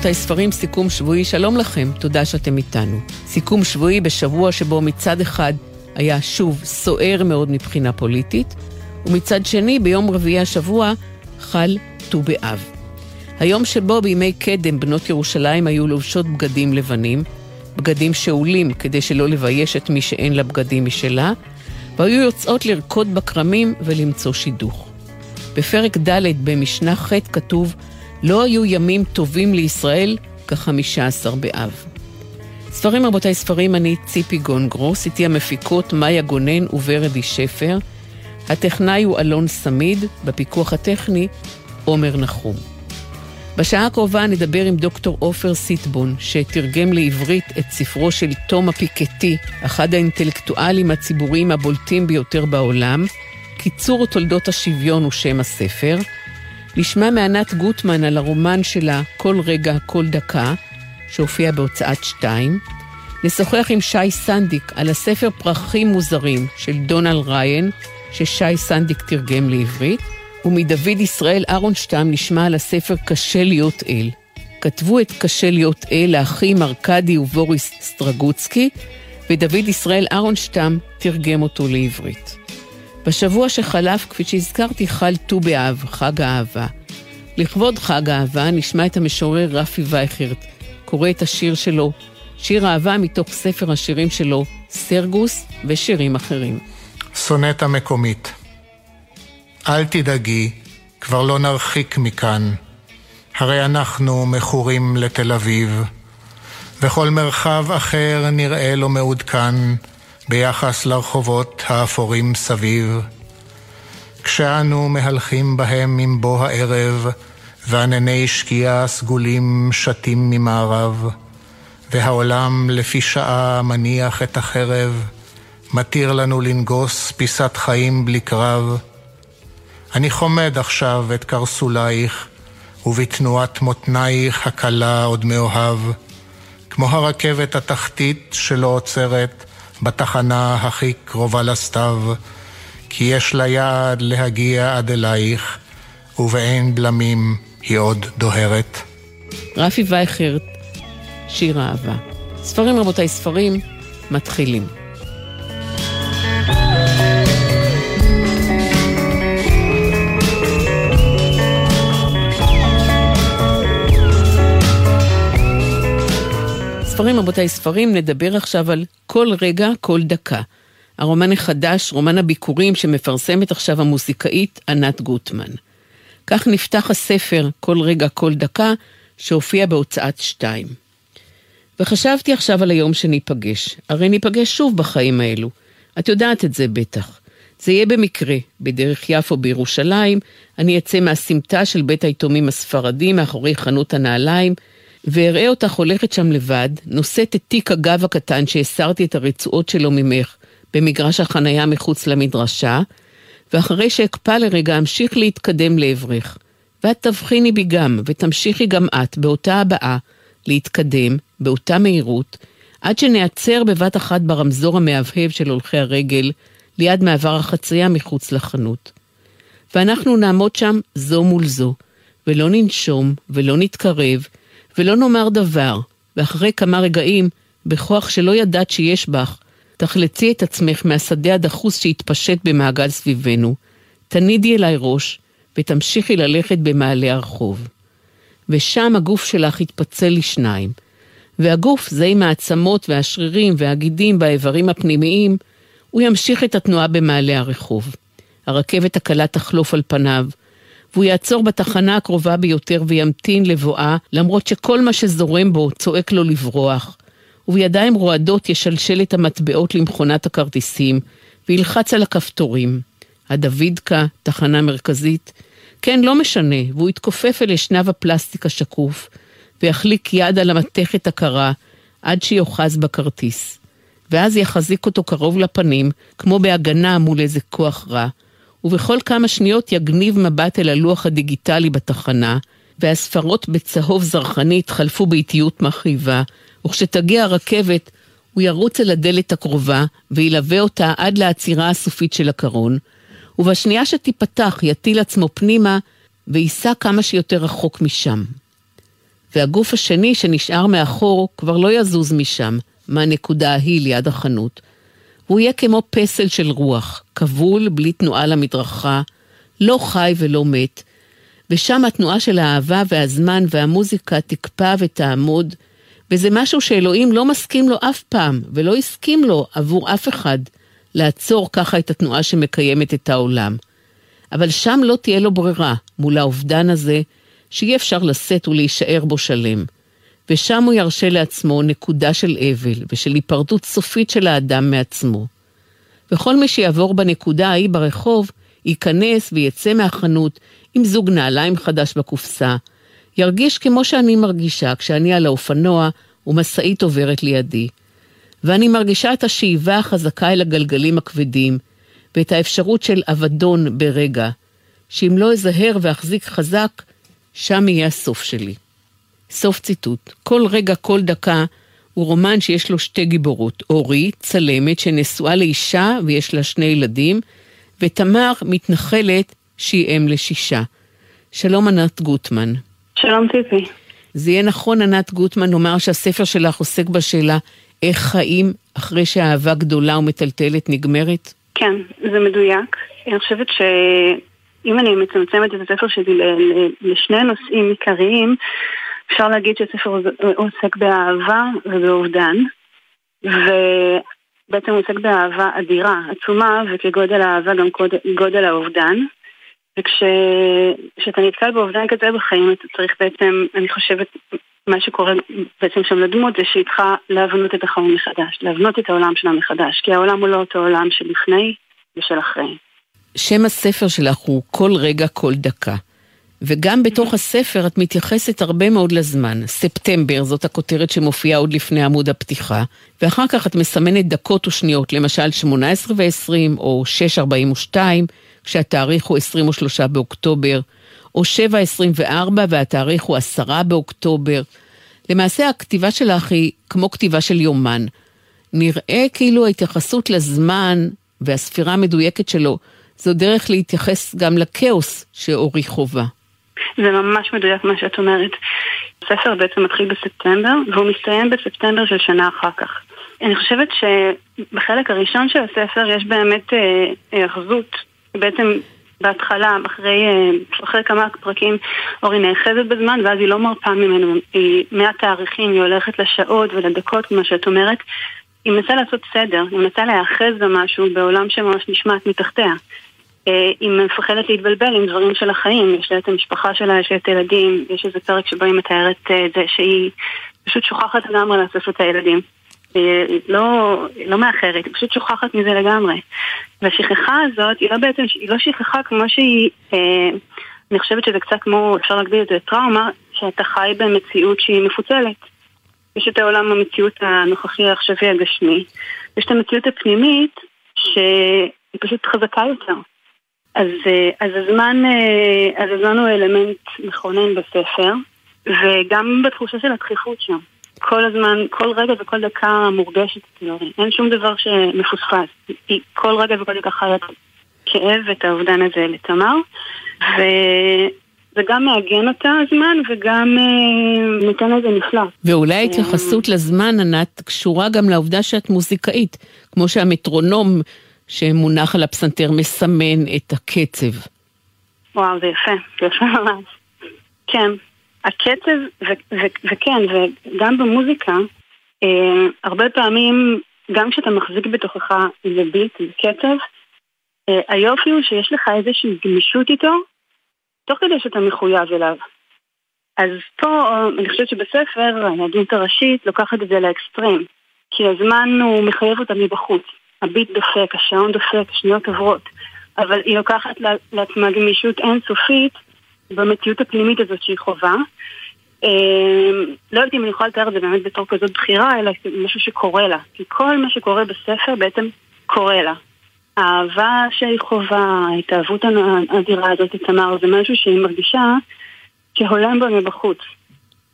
רבותיי, ספרים, סיכום שבועי, שלום לכם, תודה שאתם איתנו. סיכום שבועי בשבוע שבו מצד אחד היה שוב סוער מאוד מבחינה פוליטית, ומצד שני, ביום רביעי השבוע חל ט"ו באב. היום שבו בימי קדם בנות ירושלים היו לובשות בגדים לבנים, בגדים שאולים כדי שלא לבייש את מי שאין לה בגדים משלה, והיו יוצאות לרקוד בכרמים ולמצוא שידוך. בפרק ד' במשנה ח' כתוב, לא היו ימים טובים לישראל כחמישה עשר באב. ספרים רבותיי ספרים, אני ציפי גונגרוס, איתי המפיקות מאיה גונן וורדי שפר. הטכנאי הוא אלון סמיד, בפיקוח הטכני עומר נחום. בשעה הקרובה נדבר עם דוקטור עופר סיטבון, שתרגם לעברית את ספרו של תומא פיקטי, אחד האינטלקטואלים הציבוריים הבולטים ביותר בעולם. קיצור תולדות השוויון הוא שם הספר. נשמע מענת גוטמן על הרומן שלה "כל רגע, כל דקה", שהופיע בהוצאת שתיים. נשוחח עם שי סנדיק על הספר פרחים מוזרים של דונל ראיין, ששי סנדיק תרגם לעברית. ומדוד ישראל אהרונשטם נשמע על הספר "קשה להיות אל". כתבו את "קשה להיות אל" האחים ארקדי ובוריס סטרגוצקי, ודוד ישראל אהרונשטם תרגם אותו לעברית. בשבוע שחלף, כפי שהזכרתי, חל ט"ו באב, חג האהבה. לכבוד חג האהבה נשמע את המשורר רפי וייכרט, קורא את השיר שלו, שיר אהבה מתוך ספר השירים שלו, סרגוס ושירים אחרים. סונטה מקומית אל תדאגי, כבר לא נרחיק מכאן. הרי אנחנו מכורים לתל אביב, וכל מרחב אחר נראה לא מעודכן ביחס לרחובות האפורים סביב. כשאנו מהלכים בהם עם בוא הערב, וענני שקיעה סגולים שתים ממערב, והעולם לפי שעה מניח את החרב, מתיר לנו לנגוס פיסת חיים בלי קרב, אני חומד עכשיו את קרסולייך, ובתנועת מותנייך הקלה עוד מאוהב, כמו הרכבת התחתית שלא עוצרת בתחנה הכי קרובה לסתיו, כי יש לה יעד להגיע עד אלייך, ובאין בלמים היא עוד דוהרת. רפי וייכרט, שיר אהבה. ספרים רבותיי, ספרים, מתחילים. ספרים, רבותיי, ספרים, נדבר עכשיו על כל רגע, כל דקה. הרומן החדש, רומן הביקורים שמפרסמת עכשיו המוזיקאית ענת גוטמן. כך נפתח הספר כל רגע, כל דקה, שהופיע בהוצאת שתיים. וחשבתי עכשיו על היום שניפגש. הרי ניפגש שוב בחיים האלו. את יודעת את זה בטח. זה יהיה במקרה, בדרך יפו בירושלים, אני אצא מהסמטה של בית היתומים הספרדי מאחורי חנות הנעליים, ואראה אותך הולכת שם לבד, נושאת את תיק הגב הקטן שהסרתי את הרצועות שלו ממך במגרש החנייה מחוץ למדרשה, ואחרי שאקפא לרגע אמשיך להתקדם לעברך. ואת תבחיני בי גם, ותמשיכי גם את, באותה הבאה, להתקדם, באותה מהירות, עד שנעצר בבת אחת ברמזור המהבהב של הולכי הרגל, ליד מעבר החצייה מחוץ לחנות. ואנחנו נעמוד שם זו מול זו, ולא ננשום, ולא נתקרב, ולא נאמר דבר, ואחרי כמה רגעים, בכוח שלא ידעת שיש בך, תחלצי את עצמך מהשדה הדחוס שהתפשט במעגל סביבנו, תנידי אליי ראש, ותמשיכי ללכת במעלה הרחוב. ושם הגוף שלך יתפצל לשניים. והגוף, זה עם העצמות והשרירים והגידים והאיברים הפנימיים, הוא ימשיך את התנועה במעלה הרחוב. הרכבת הקלה תחלוף על פניו, והוא יעצור בתחנה הקרובה ביותר וימתין לבואה, למרות שכל מה שזורם בו צועק לו לברוח. ובידיים רועדות ישלשל את המטבעות למכונת הכרטיסים, וילחץ על הכפתורים. הדוידקה, תחנה מרכזית, כן, לא משנה, והוא יתכופף אל אשנב הפלסטיק השקוף, ויחליק יד על המתכת הקרה, עד שיאחז בכרטיס. ואז יחזיק אותו קרוב לפנים, כמו בהגנה מול איזה כוח רע, ובכל כמה שניות יגניב מבט אל הלוח הדיגיטלי בתחנה, והספרות בצהוב זרחני יתחלפו באיטיות מכאיבה, וכשתגיע הרכבת, הוא ירוץ אל הדלת הקרובה, וילווה אותה עד לעצירה הסופית של הקרון, ובשנייה שתיפתח יטיל עצמו פנימה, וייסע כמה שיותר רחוק משם. והגוף השני שנשאר מאחור כבר לא יזוז משם, מהנקודה ההיא ליד החנות. הוא יהיה כמו פסל של רוח, כבול בלי תנועה למדרכה, לא חי ולא מת, ושם התנועה של האהבה והזמן והמוזיקה תקפא ותעמוד, וזה משהו שאלוהים לא מסכים לו אף פעם, ולא הסכים לו עבור אף אחד, לעצור ככה את התנועה שמקיימת את העולם. אבל שם לא תהיה לו ברירה מול האובדן הזה, שאי אפשר לשאת ולהישאר בו שלם. ושם הוא ירשה לעצמו נקודה של אבל ושל היפרדות סופית של האדם מעצמו. וכל מי שיעבור בנקודה ההיא ברחוב, ייכנס ויצא מהחנות עם זוג נעליים חדש בקופסה, ירגיש כמו שאני מרגישה כשאני על האופנוע ומשאית עוברת לידי. ואני מרגישה את השאיבה החזקה אל הגלגלים הכבדים, ואת האפשרות של אבדון ברגע, שאם לא אזהר ואחזיק חזק, שם יהיה הסוף שלי. סוף ציטוט. כל רגע, כל דקה, הוא רומן שיש לו שתי גיבורות. אורי, צלמת, שנשואה לאישה ויש לה שני ילדים, ותמר, מתנחלת, שהיא אם לשישה. שלום ענת גוטמן. שלום ציפי. זה יהיה נכון, ענת גוטמן, לומר שהספר שלך עוסק בשאלה איך חיים אחרי שהאהבה גדולה ומטלטלת נגמרת? כן, זה מדויק. אני חושבת שאם אני מצמצמת את הספר שלי לשני נושאים עיקריים, אפשר להגיד שהספר עוסק באהבה ובאובדן, ובעצם עוסק באהבה אדירה, עצומה, וכגודל האהבה גם גודל האובדן. וכשאתה נתקל באובדן כזה בחיים, אתה צריך בעצם, אני חושבת, מה שקורה בעצם שם לדמות זה צריכה להבנות את החיים מחדש, להבנות את העולם שלה מחדש, כי העולם הוא לא אותו עולם של לפני ושל אחרי. שם הספר שלך הוא כל רגע, כל דקה. וגם בתוך הספר את מתייחסת הרבה מאוד לזמן. ספטמבר, זאת הכותרת שמופיעה עוד לפני עמוד הפתיחה, ואחר כך את מסמנת דקות ושניות, למשל 18 ו-20 או 6.42, כשהתאריך הוא 23 באוקטובר, או 7.24 והתאריך הוא 10 באוקטובר. למעשה הכתיבה שלך היא כמו כתיבה של יומן. נראה כאילו ההתייחסות לזמן והספירה המדויקת שלו זו דרך להתייחס גם לכאוס שאורי חובה. זה ממש מדויק מה שאת אומרת. הספר בעצם מתחיל בספטמבר, והוא מסתיים בספטמבר של שנה אחר כך. אני חושבת שבחלק הראשון של הספר יש באמת היאחזות, אה, בעצם בהתחלה, אחרי, אה, אחרי כמה פרקים, אורי נאחזת בזמן, ואז היא לא מרפה ממנו, היא מהתאריכים, היא הולכת לשעות ולדקות, כמו שאת אומרת. היא מנסה לעשות סדר, היא מנסה להיאחז במשהו בעולם שממש נשמט מתחתיה. אה, היא מפחדת להתבלבל עם דברים של החיים, יש לה את המשפחה שלה, יש לה את הילדים, יש איזה פרק שבו היא מתארת את אה, זה שהיא פשוט שוכחת לגמרי לאסוף את הילדים. היא לא, לא מאחרת, היא פשוט שוכחת מזה לגמרי. והשכחה הזאת היא לא בעצם, היא לא שכחה כמו שהיא, אה, אני חושבת שזה קצת כמו, אפשר להגדיר את זה טראומה, שאתה חי במציאות שהיא מפוצלת. יש את העולם המציאות הנוכחי העכשווי הגשמי, יש את המציאות הפנימית שהיא פשוט חזקה יותר. אז, אה, אז, הזמן, אה, אז הזמן הוא אלמנט מכונן בספר, וגם בתחושה של הדחיפות שם. כל הזמן, כל רגע וכל דקה מורגשת אצלורי. אין שום דבר שמפוספס. היא כל רגע וכל דקה חיה את הכאב ואת האובדן הזה לתמר. וזה גם מעגן אותה הזמן וגם אה, נותן לזה נפלא. ואולי ההתייחסות לזמן, ענת, קשורה גם לעובדה שאת מוזיקאית. כמו שהמטרונום שמונח על הפסנתר מסמן את הקצב. וואו, זה יפה, זה יפה ממש. כן, הקצב, וכן, וגם במוזיקה, אה, הרבה פעמים, גם כשאתה מחזיק בתוכך איזה ביט, איזה קצב, אה, היופי הוא שיש לך איזושהי גמישות איתו, תוך כדי שאתה מחויב אליו. אז פה, אני חושבת שבספר, היהדות הראשית לוקחת את זה לאקסטרים, כי הזמן הוא מחייב אותה מבחוץ. הביט דופק, השעון דופק, השניות עוברות, אבל היא לוקחת לעצמה גמישות אינסופית במציאות הפנימית הזאת שהיא חווה. אמ, לא יודעת אם אני יכולה לתאר את זה באמת בתור כזאת בחירה, אלא משהו שקורה לה. כי כל מה שקורה בספר בעצם קורה לה. האהבה שהיא חווה, ההתאהבות האדירה הזאת לתמר, זה משהו שהיא מרגישה כהולם בה מבחוץ.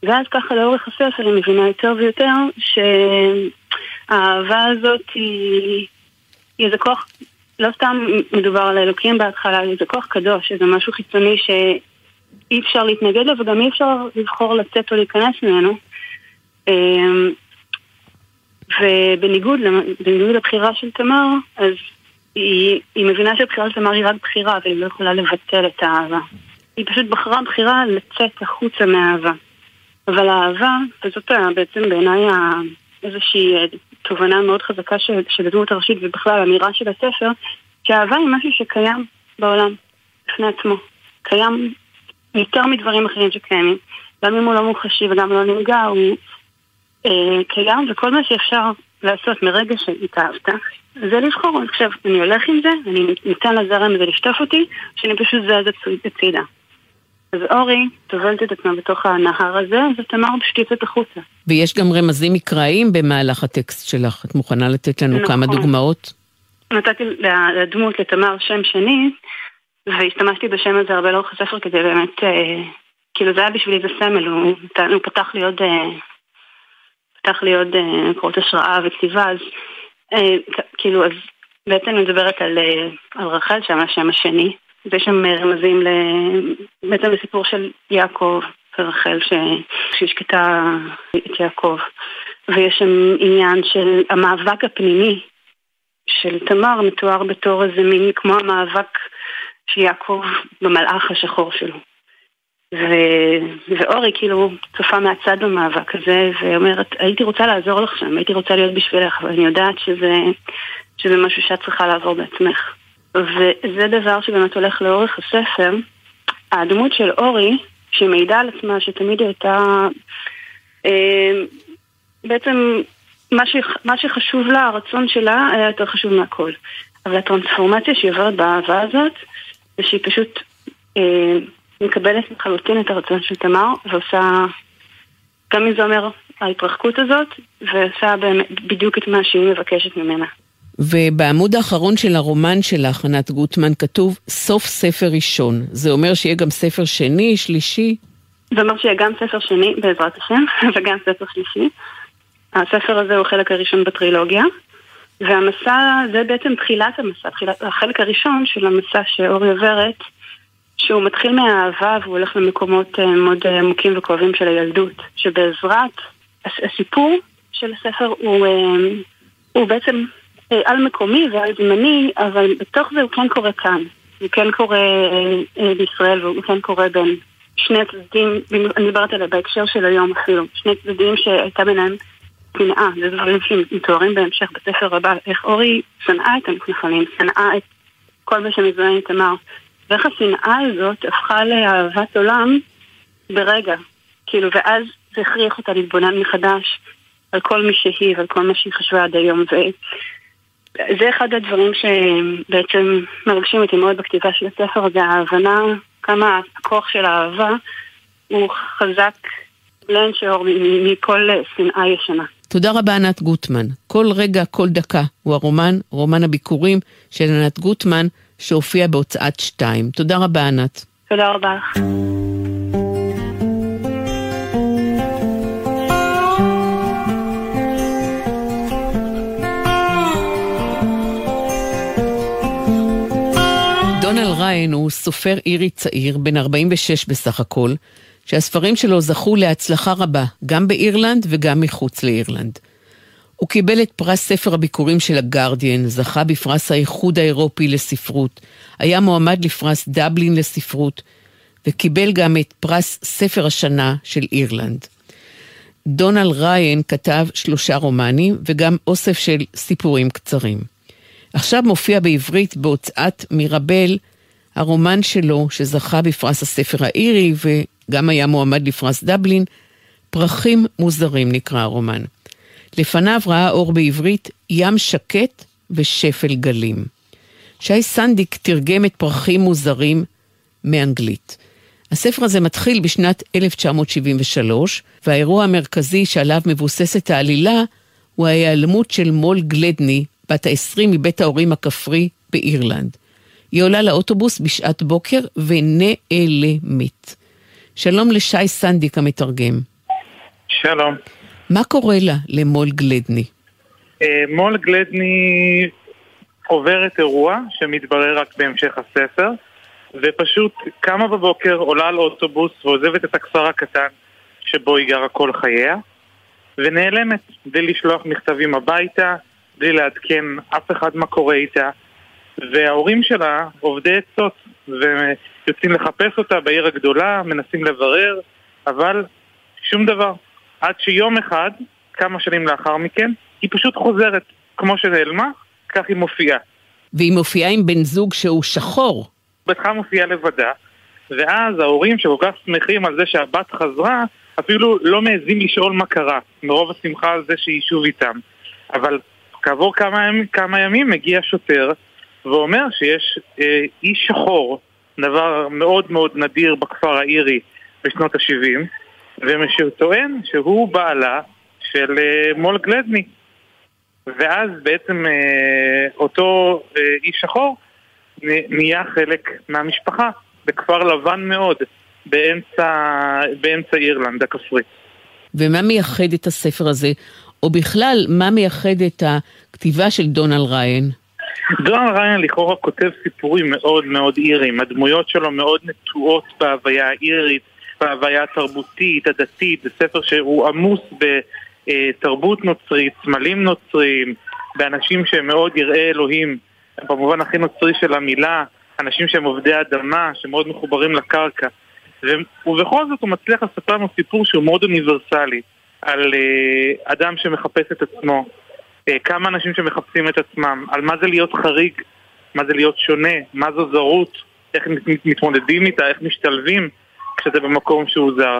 ואז ככה לאורך הספר היא מבינה יותר ויותר שהאהבה הזאת היא, איזה כוח, לא סתם מדובר על אלוקים בהתחלה, זה כוח קדוש, זה משהו חיצוני ש... אי אפשר להתנגד לו וגם אי אפשר לבחור לצאת או להיכנס ממנו. אמ, ובניגוד בניגוד לבחירה של תמר, אז היא, היא מבינה שבחירה של תמר היא רק בחירה, אבל היא לא יכולה לבטל את האהבה. היא פשוט בחרה בחירה לצאת החוצה מהאהבה. אבל האהבה, וזאת בעצם בעיניי איזושהי אה, תובנה מאוד חזקה של, של הדמות הראשית ובכלל אמירה של הספר, שהאהבה היא משהו שקיים בעולם, בפני עצמו. קיים יותר מדברים אחרים שקיימים. גם אם הוא לא מוחשי וגם לא נרגע, הוא אה, קיים, וכל מה שאפשר לעשות מרגע שהתאהבת, זה לבחור. עכשיו, אני הולך עם זה, אני ניתן לזרם הזה לשטוף אותי, שאני פשוט זז הצידה. אז אורי טובלת את עצמה בתוך הנהר הזה, ותמר פשוט יוצאת החוצה. ויש גם רמזים מקראיים במהלך הטקסט שלך. את מוכנה לתת לנו נכון. כמה דוגמאות? נתתי לדמות, לתמר, שם שני, והשתמשתי בשם הזה הרבה לאורך הספר כדי באמת, אה, כאילו זה היה בשבילי זה סמל, הוא, הוא פתח לי עוד, אה, פתח לי עוד אה, קורות השראה וכתיבה, אז אה, כאילו, אז בעצם אני מדברת על, אה, על רחל, שם השם השני, ויש שם רמזים ל... בעצם לסיפור של יעקב ורחל שהשקטה את יעקב. ויש שם עניין של המאבק הפנימי של תמר מתואר בתור איזה מין כמו המאבק של יעקב במלאך השחור שלו. ו... ואורי כאילו צופה מהצד במאבק הזה ואומרת הייתי רוצה לעזור לך שם, הייתי רוצה להיות בשבילך אבל אני יודעת שזה, שזה משהו שאת צריכה לעבור בעצמך. וזה דבר שבאמת הולך לאורך הספר. הדמות של אורי, שהיא מעידה על עצמה שתמיד הייתה אה, בעצם מה, ש, מה שחשוב לה, הרצון שלה, היה יותר חשוב מהכל. אבל הטרנספורמציה שהיא עוברת באהבה הזאת, זה שהיא פשוט אה, מקבלת לחלוטין את הרצון של תמר, ועושה, גם אם זה אומר ההתרחקות הזאת, ועושה בדיוק את מה שהיא מבקשת ממנה. ובעמוד האחרון של הרומן שלך, ענת גוטמן, כתוב סוף ספר ראשון. זה אומר שיהיה גם ספר שני, שלישי? זה אומר שיהיה גם ספר שני, בעזרת השם, וגם ספר שלישי. הספר הזה הוא החלק הראשון בטרילוגיה, והמסע, זה בעצם תחילת המסע, תחילת, החלק הראשון של המסע שאורי עוברת, שהוא מתחיל מהאהבה והוא הולך למקומות אה, מאוד אה, עמוקים וכואבים של הילדות, שבעזרת הסיפור של הספר הוא, אה, הוא בעצם על מקומי ועל זמני, אבל בתוך זה הוא כן קורה כאן. הוא כן קורה אה, אה, בישראל והוא כן קורה בין שני הצדדים, אני מדברת עליה בהקשר של היום אפילו, שני צדדים שהייתה ביניהם שנאה, זה דברים שמתוארים בהמשך בספר הבא, איך אורי שנאה את המתנחלים, שנאה את כל מה שמזוהה עם תמר. ואיך השנאה הזאת הפכה לאהבת עולם ברגע, כאילו, ואז זה הכריח אותה להתבונן מחדש על כל מי שהיא ועל כל מה שהיא חשבה עד היום. ו... זה אחד הדברים שבעצם מרגשים אותי מאוד בכתיבה של הספר, זה ההבנה כמה הכוח של האהבה הוא חזק לאין שיעור מכל שנאה ישנה. תודה רבה ענת גוטמן. כל רגע, כל דקה הוא הרומן, רומן הביקורים של ענת גוטמן, שהופיע בהוצאת שתיים. תודה רבה ענת. תודה רבה לך. ריין הוא סופר אירי צעיר, בן 46 בסך הכל, שהספרים שלו זכו להצלחה רבה, גם באירלנד וגם מחוץ לאירלנד. הוא קיבל את פרס ספר הביקורים של הגרדיאן, זכה בפרס האיחוד האירופי לספרות, היה מועמד לפרס דבלין לספרות, וקיבל גם את פרס ספר השנה של אירלנד. דונל ריין כתב שלושה רומנים וגם אוסף של סיפורים קצרים. עכשיו מופיע בעברית בהוצאת מירבל הרומן שלו שזכה בפרס הספר האירי וגם היה מועמד לפרס דבלין, פרחים מוזרים נקרא הרומן. לפניו ראה אור בעברית ים שקט ושפל גלים. שי סנדיק תרגם את פרחים מוזרים מאנגלית. הספר הזה מתחיל בשנת 1973, והאירוע המרכזי שעליו מבוססת העלילה הוא ההיעלמות של מול גלדני בת ה-20 מבית ההורים הכפרי באירלנד. היא עולה לאוטובוס בשעת בוקר ונעלמת. שלום לשי סנדיק המתרגם. שלום. מה קורה לה, למול גלדני? אה, מול גלדני עוברת אירוע שמתברר רק בהמשך הספר, ופשוט קמה בבוקר, עולה על אוטובוס ועוזבת את הכפר הקטן שבו היא גרה כל חייה, ונעלמת, בלי לשלוח מכתבים הביתה, בלי לעדכן אף אחד מה קורה איתה, וההורים שלה עובדי עצות, ויוצאים לחפש אותה בעיר הגדולה, מנסים לברר, אבל שום דבר. עד שיום אחד, כמה שנים לאחר מכן, היא פשוט חוזרת. כמו שנעלמה, כך היא מופיעה. והיא מופיעה עם בן זוג שהוא שחור. בהתחלה מופיעה לבדה, ואז ההורים שכל כך שמחים על זה שהבת חזרה, אפילו לא מעזים לשאול מה קרה, מרוב השמחה על זה שהיא שוב איתם. אבל כעבור כמה, ימים, כמה ימים מגיע שוטר ואומר שיש אה, איש שחור, דבר מאוד מאוד נדיר בכפר האירי בשנות ה-70, וטוען שהוא בעלה של אה, מול גלדני. ואז בעצם אה, אותו אה, איש שחור נהיה חלק מהמשפחה בכפר לבן מאוד, באמצע, באמצע אירלנד הכפרית. ומה מייחד את הספר הזה? או בכלל, מה מייחד את הכתיבה של דונלד ריין? דונלד ריין לכאורה כותב סיפורים מאוד מאוד איריים. הדמויות שלו מאוד נטועות בהוויה האירית, בהוויה התרבותית, הדתית. זה ספר שהוא עמוס בתרבות נוצרית, סמלים נוצריים, באנשים שהם מאוד יראי אלוהים, במובן הכי נוצרי של המילה, אנשים שהם עובדי אדמה, שמאוד מחוברים לקרקע. ובכל זאת הוא מצליח לספר לנו סיפור שהוא מאוד אוניברסלי. על uh, אדם שמחפש את עצמו, כמה אנשים שמחפשים את עצמם, על מה זה להיות חריג, מה זה להיות שונה, מה זו זרות, איך מתמודדים איתה, איך משתלבים כשזה במקום שהוא זר.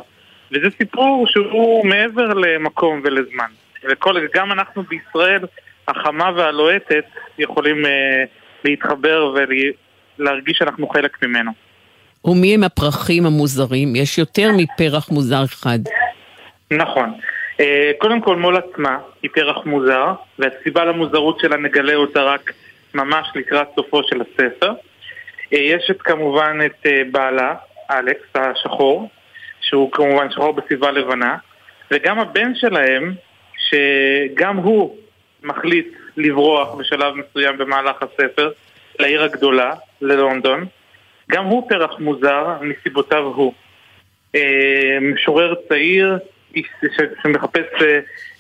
וזה סיפור שהוא מעבר למקום ולזמן. וגם אנחנו בישראל, החמה והלוהטת, יכולים uh, להתחבר ולהרגיש שאנחנו חלק ממנו. ומי הם הפרחים המוזרים? יש יותר מפרח מוזר אחד. נכון. אה, קודם כל מול עצמה היא פרח מוזר, והסיבה למוזרות שלה נגלה אותה רק ממש לקראת סופו של הספר. אה, יש את כמובן את אה, בעלה, אלכס השחור, שהוא כמובן שחור בסביבה לבנה, וגם הבן שלהם, שגם הוא מחליט לברוח בשלב מסוים במהלך הספר לעיר הגדולה, ללונדון. גם הוא פרח מוזר מסיבותיו הוא. משורר צעיר שמחפש אה,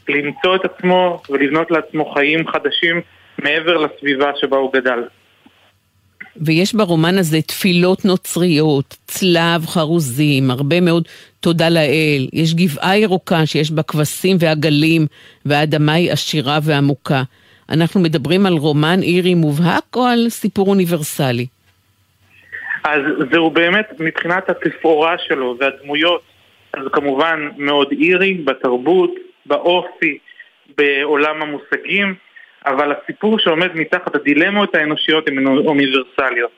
למצוא את עצמו ולבנות לעצמו חיים חדשים מעבר לסביבה שבה הוא גדל. ויש ברומן הזה תפילות נוצריות, צלב חרוזים, הרבה מאוד תודה לאל. יש גבעה ירוקה שיש בה כבשים ועגלים, והאדמה היא עשירה ועמוקה. אנחנו מדברים על רומן אירי מובהק או על סיפור אוניברסלי? אז זהו באמת, מבחינת התפאורה שלו והדמויות אז כמובן מאוד אירי בתרבות, באופי, בעולם המושגים, אבל הסיפור שעומד מתחת הדילמות האנושיות הן אוניברסליות.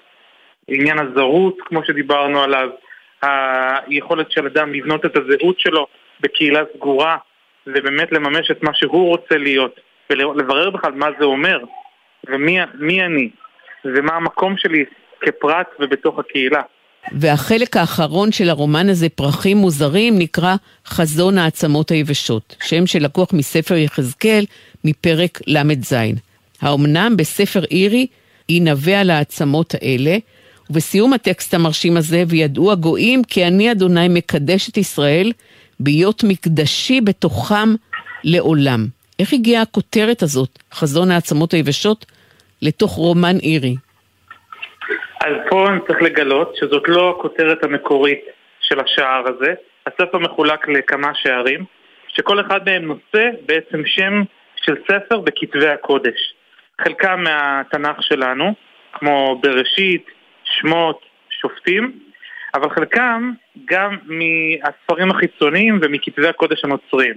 עניין הזרות, כמו שדיברנו עליו, היכולת של אדם לבנות את הזהות שלו בקהילה סגורה ובאמת לממש את מה שהוא רוצה להיות ולברר בכלל מה זה אומר ומי אני ומה המקום שלי כפרט ובתוך הקהילה. והחלק האחרון של הרומן הזה, פרחים מוזרים, נקרא חזון העצמות היבשות, שם שלקוח מספר יחזקאל מפרק ל"ז. האומנם בספר אירי ינבא על העצמות האלה, ובסיום הטקסט המרשים הזה, וידעו הגויים כי אני אדוני מקדש את ישראל בהיות מקדשי בתוכם לעולם. איך הגיעה הכותרת הזאת, חזון העצמות היבשות, לתוך רומן אירי? אז פה אני צריך לגלות שזאת לא הכותרת המקורית של השער הזה. הספר מחולק לכמה שערים, שכל אחד מהם נושא בעצם שם של ספר בכתבי הקודש. חלקם מהתנ"ך שלנו, כמו בראשית, שמות, שופטים, אבל חלקם גם מהספרים החיצוניים ומכתבי הקודש הנוצריים.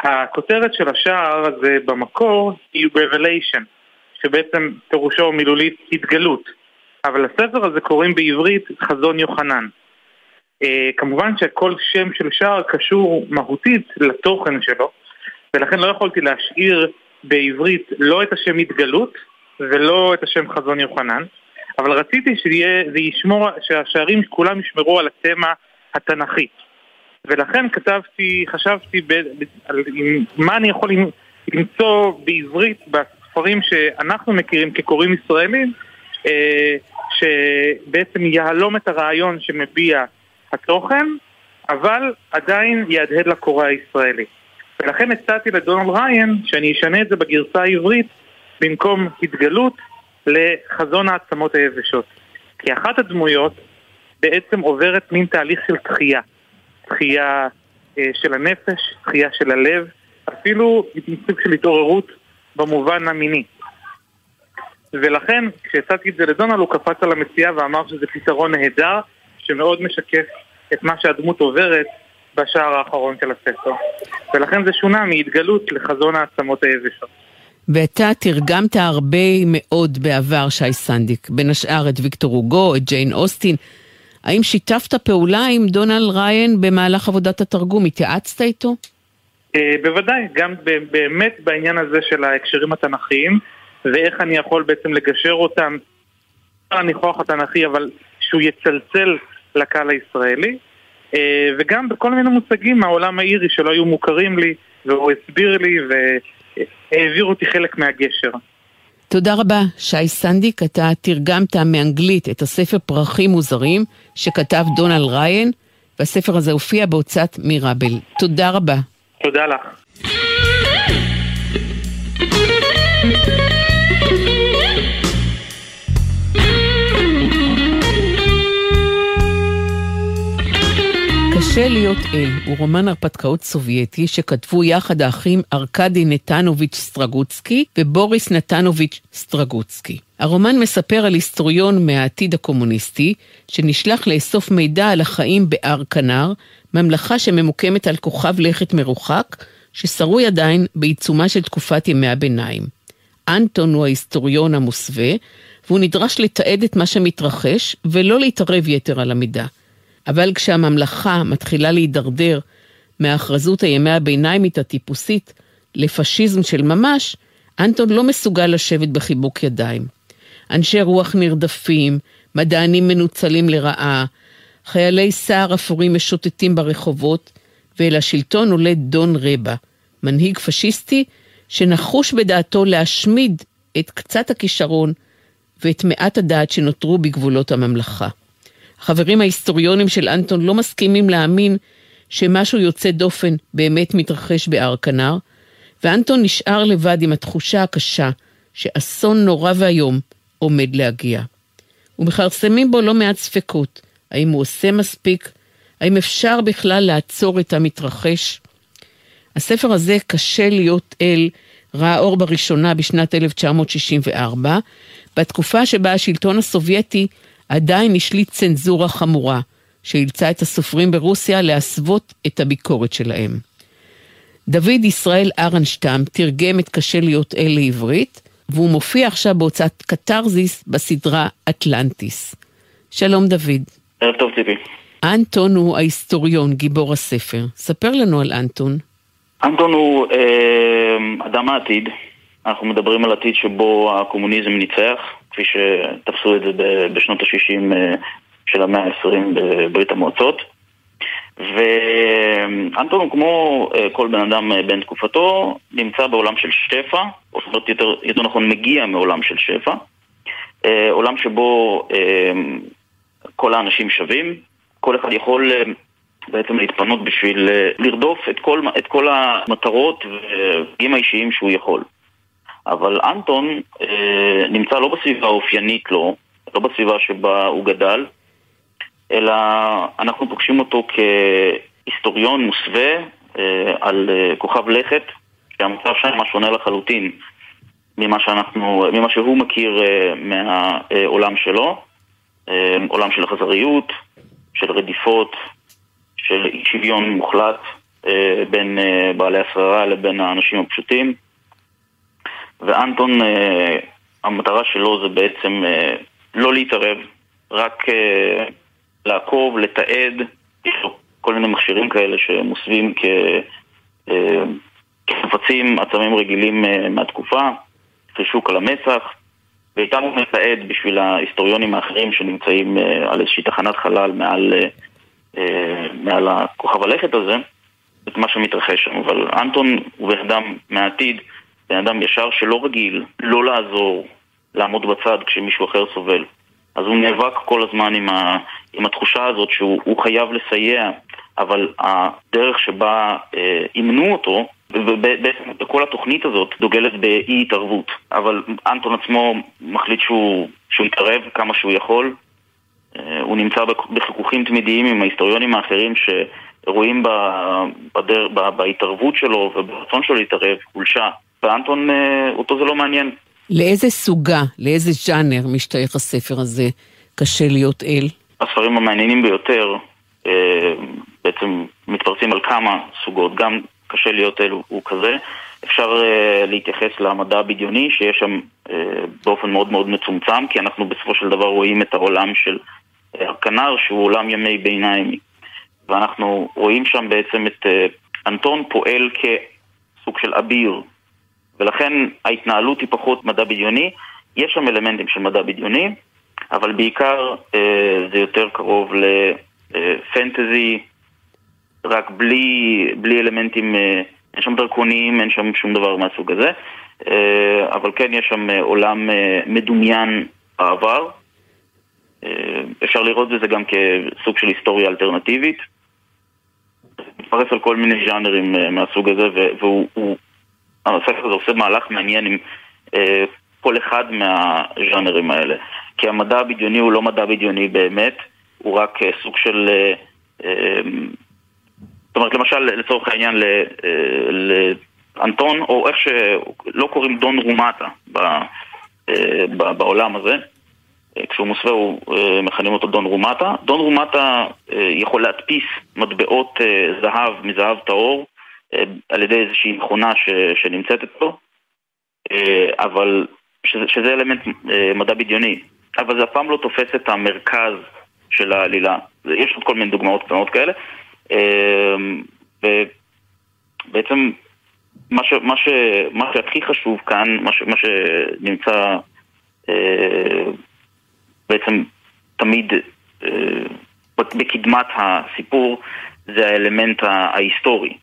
הכותרת של השער הזה במקור היא Revelation, שבעצם פירושו מילולית התגלות. אבל לספר הזה קוראים בעברית חזון יוחנן. אה, כמובן שכל שם של שער קשור מהותית לתוכן שלו, ולכן לא יכולתי להשאיר בעברית לא את השם התגלות ולא את השם חזון יוחנן, אבל רציתי שיהיה, זה ישמור, שהשערים כולם ישמרו על התמה התנ"כית. ולכן כתבתי, חשבתי ב, ב, על עם, מה אני יכול למצוא בעברית בספרים שאנחנו מכירים כקוראים ישראלים, אה, שבעצם יהלום את הרעיון שמביע התוכן, אבל עדיין יהדהד לקורא הישראלי. ולכן הצעתי לדונלד ריין שאני אשנה את זה בגרסה העברית במקום התגלות לחזון העצמות היבשות. כי אחת הדמויות בעצם עוברת מין תהליך של תחייה. תחייה אה, של הנפש, תחייה של הלב, אפילו סוג של התעוררות במובן המיני. ולכן, כשהצעתי את זה לדונלד, הוא קפץ על המציאה ואמר שזה פתרון נהדר, שמאוד משקף את מה שהדמות עוברת בשער האחרון של הספר. ולכן זה שונה מהתגלות לחזון העצמות היבשות. ואתה תרגמת הרבה מאוד בעבר, שי סנדיק, בין השאר את ויקטור הוגו, את ג'יין אוסטין. האם שיתפת פעולה עם דונלד ריין במהלך עבודת התרגום? התייעצת איתו? אה, בוודאי, גם באמת בעניין הזה של ההקשרים התנ"כיים, ואיך אני יכול בעצם לגשר אותם על הניחוח התנ"כי, אבל שהוא יצלצל לקהל הישראלי, אה, וגם בכל מיני מושגים מהעולם האירי שלא היו מוכרים לי, והוא הסביר לי והעביר אותי חלק מהגשר. תודה רבה, שי סנדיק. אתה תרגמת מאנגלית את הספר פרחים מוזרים שכתב דונלד ריין, והספר הזה הופיע בהוצאת מיראבל. תודה רבה. תודה לך. קשה להיות אל הוא רומן הרפתקאות סובייטי שכתבו יחד האחים ארכדי נתנוביץ' סטרגוצקי ובוריס נתנוביץ' סטרגוצקי. הרומן מספר על היסטוריון מהעתיד הקומוניסטי שנשלח לאסוף מידע על החיים בהר כנר, ממלכה שממוקמת על כוכב לכת מרוחק, ששרוי עדיין בעיצומה של תקופת ימי הביניים. אנטון הוא ההיסטוריון המוסווה, והוא נדרש לתעד את מה שמתרחש ולא להתערב יתר על המידה. אבל כשהממלכה מתחילה להידרדר מההכרזות הימי הביניימית הטיפוסית לפשיזם של ממש, אנטון לא מסוגל לשבת בחיבוק ידיים. אנשי רוח נרדפים, מדענים מנוצלים לרעה, חיילי סער אפורים משוטטים ברחובות, ואל השלטון עולה דון רבה, מנהיג פשיסטי שנחוש בדעתו להשמיד את קצת הכישרון ואת מעט הדעת שנותרו בגבולות הממלכה. החברים ההיסטוריונים של אנטון לא מסכימים להאמין שמשהו יוצא דופן באמת מתרחש בהר כנר, ואנטון נשאר לבד עם התחושה הקשה שאסון נורא ואיום עומד להגיע. ומכרסמים בו לא מעט ספקות, האם הוא עושה מספיק, האם אפשר בכלל לעצור את המתרחש. הספר הזה, קשה להיות אל, ראה אור בראשונה בשנת 1964, בתקופה שבה השלטון הסובייטי עדיין השליט צנזורה חמורה, שאילצה את הסופרים ברוסיה להסוות את הביקורת שלהם. דוד ישראל ארנשטם תרגם את קשה להיות אל לעברית, והוא מופיע עכשיו בהוצאת קתרזיס בסדרה אטלנטיס. שלום דוד. ערב טוב ציפי. אנטון הוא ההיסטוריון, גיבור הספר. ספר לנו על אנטון. אנטון הוא אה, אדם העתיד. אנחנו מדברים על עתיד שבו הקומוניזם ניצח, כפי שתפסו את זה בשנות ה-60 אה, של המאה ה-20 בברית המועצות. ואנטון כמו אה, כל בן אדם אה, בן תקופתו, נמצא בעולם של שפע, או זאת אומרת יותר, יותר נכון מגיע מעולם של שפע. עולם שבו כל האנשים שווים, כל אחד יכול בעצם להתפנות בשביל לרדוף את כל, את כל המטרות והדברים האישיים שהוא יכול. אבל אנטון אה, נמצא לא בסביבה האופיינית לו, לא בסביבה שבה הוא גדל, אלא אנחנו פוגשים אותו כהיסטוריון מוסווה אה, על אה, כוכב לכת, שהמצב שם שונה לחלוטין ממה, שאנחנו, ממה שהוא מכיר אה, מהעולם שלו, אה, עולם של אכזריות, של רדיפות, של שוויון מוחלט אה, בין אה, בעלי השררה לבין האנשים הפשוטים. ואנטון, אה, המטרה שלו זה בעצם אה, לא להתערב, רק אה, לעקוב, לתעד, יש לו כל מיני מכשירים כאלה שמוסווים כחפצים, עצמים רגילים מהתקופה, חישוק על המצח, ואיתם הוא מתעד בשביל ההיסטוריונים האחרים שנמצאים על איזושהי תחנת חלל מעל, מעל הכוכב הלכת הזה, את מה שמתרחש שם. אבל אנטון הוא בן אדם מהעתיד בן אדם ישר שלא רגיל לא לעזור, לעמוד בצד כשמישהו אחר סובל. אז הוא נאבק כל הזמן עם, ה, עם התחושה הזאת שהוא חייב לסייע, אבל הדרך שבה אה, אימנו אותו, ובעצם כל התוכנית הזאת דוגלת באי התערבות. אבל אנטון עצמו מחליט שהוא, שהוא יתערב כמה שהוא יכול. אה, הוא נמצא בחיכוכים תמידיים עם ההיסטוריונים האחרים שרואים בדר, בהתערבות שלו וברצון שלו להתערב חולשה. ואנטון, אה, אותו זה לא מעניין. לאיזה סוגה, לאיזה ז'אנר משתייך הספר הזה קשה להיות אל? הספרים המעניינים ביותר אה, בעצם מתפרצים על כמה סוגות, גם קשה להיות אל הוא כזה. אפשר uh, להתייחס למדע הבדיוני שיש שם באופן מאוד מאוד מצומצם, כי אנחנו בסופו של דבר רואים את העולם של הכנר שהוא עולם ימי ביניים. ואנחנו רואים שם בעצם את uh, אנטון פועל כסוג של אביר, ולכן ההתנהלות היא פחות מדע בדיוני. יש שם אלמנטים של מדע בדיוני, אבל בעיקר uh, זה יותר קרוב לפנטזי, רק בלי, בלי אלמנטים, אה, אין שם דרקונים, אין שם שום דבר מהסוג הזה, אה, אבל כן יש שם אה, עולם מדומיין בעבר. אפשר לראות בזה גם כסוג של היסטוריה אלטרנטיבית. מתפרס על כל מיני ז'אנרים מהסוג הזה, והוא, הוא, הספר הזה עושה מהלך מעניין עם כל אחד מהז'אנרים האלה. כי המדע הבדיוני הוא לא מדע בדיוני באמת, הוא רק סוג של זאת אומרת, למשל, לצורך העניין, אה, לאנטון, או איך שלא קוראים דון רומטה אה, בעולם הזה, אה, כשהוא מוסווה הוא מכנים אותו דון רומטה. דון רומטה יכול להדפיס מטבעות זהב מזהב טהור על ידי איזושהי מכונה ש, שנמצאת אצלו, אבל שזה, שזה אלמנט מדע בדיוני, אבל זה אף פעם לא תופס את המרכז של העלילה. יש עוד כל מיני דוגמאות קטנות כאלה. ובעצם מה, ש, מה, ש, מה שהכי חשוב כאן, מה, ש, מה שנמצא אה, בעצם תמיד אה, בקדמת הסיפור זה האלמנט ההיסטורי.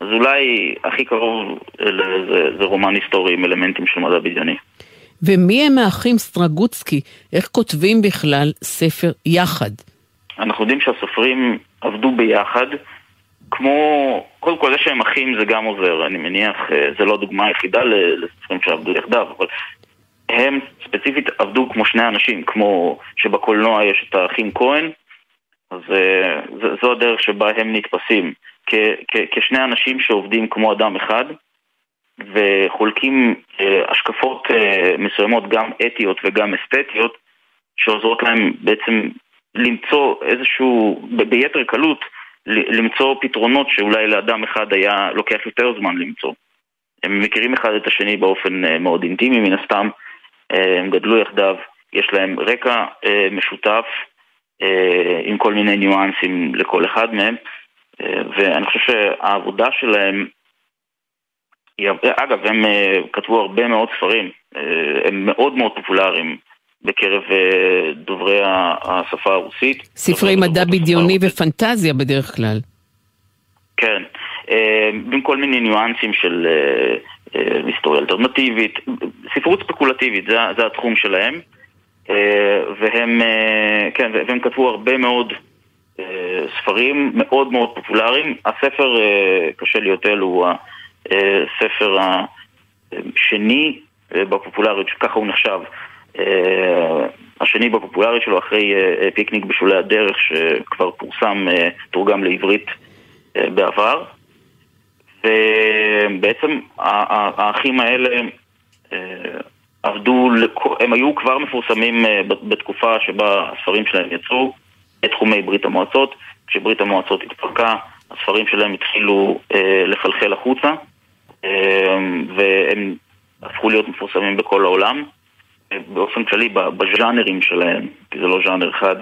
אז אולי הכי קרוב זה, זה רומן היסטורי עם אלמנטים של מדע בדיוני. ומי הם האחים סטרגוצקי? איך כותבים בכלל ספר יחד? אנחנו יודעים שהסופרים עבדו ביחד, כמו, קודם כל זה שהם אחים זה גם עוזר, אני מניח, אה, זה לא הדוגמה היחידה לסופרים שעבדו יחדיו, אבל הם ספציפית עבדו כמו שני אנשים, כמו שבקולנוע יש את האחים כהן, אז אה, זו הדרך שבה הם נתפסים, כ- כ- כשני אנשים שעובדים כמו אדם אחד, וחולקים אה, השקפות מסוימות, גם אתיות וגם אסתטיות, שעוזרות להם בעצם למצוא איזשהו, ביתר קלות, למצוא פתרונות שאולי לאדם אחד היה לוקח יותר זמן למצוא. הם מכירים אחד את השני באופן אה, מאוד אינטימי מן הסתם, אה, הם גדלו יחדיו, יש להם רקע אה, משותף עם כל מיני ניואנסים לכל אחד מהם, ואני חושב שהעבודה שלהם, אגב, הם כתבו הרבה מאוד ספרים, הם מאוד מאוד פופולריים. בקרב אה, דוברי השפה הרוסית. ספרי מדע בדיוני ופנטזיה בדרך כלל. כן, אה, עם כל מיני ניואנסים של אה, היסטוריה אלטרנטיבית, ספרות ספקולטיבית, זה, זה התחום שלהם. והם, כן, והם כתבו הרבה מאוד ספרים מאוד מאוד פופולריים. הספר, קשה להיות אלו, הוא הספר השני בפופולריות, שככה הוא נחשב. אה, השני בפופולרי שלו אחרי אה, אה, פיקניק בשולי הדרך שכבר פורסם, תורגם לעברית בעבר ובעצם האחים האלה עבדו, הם היו כבר מפורסמים בתקופה שבה הספרים שלהם יצאו בתחומי ברית המועצות כשברית המועצות התפרקה הספרים שלהם התחילו לחלחל החוצה והם הפכו להיות מפורסמים בכל העולם באופן כללי בז'אנרים שלהם, כי זה לא ז'אנר אחד,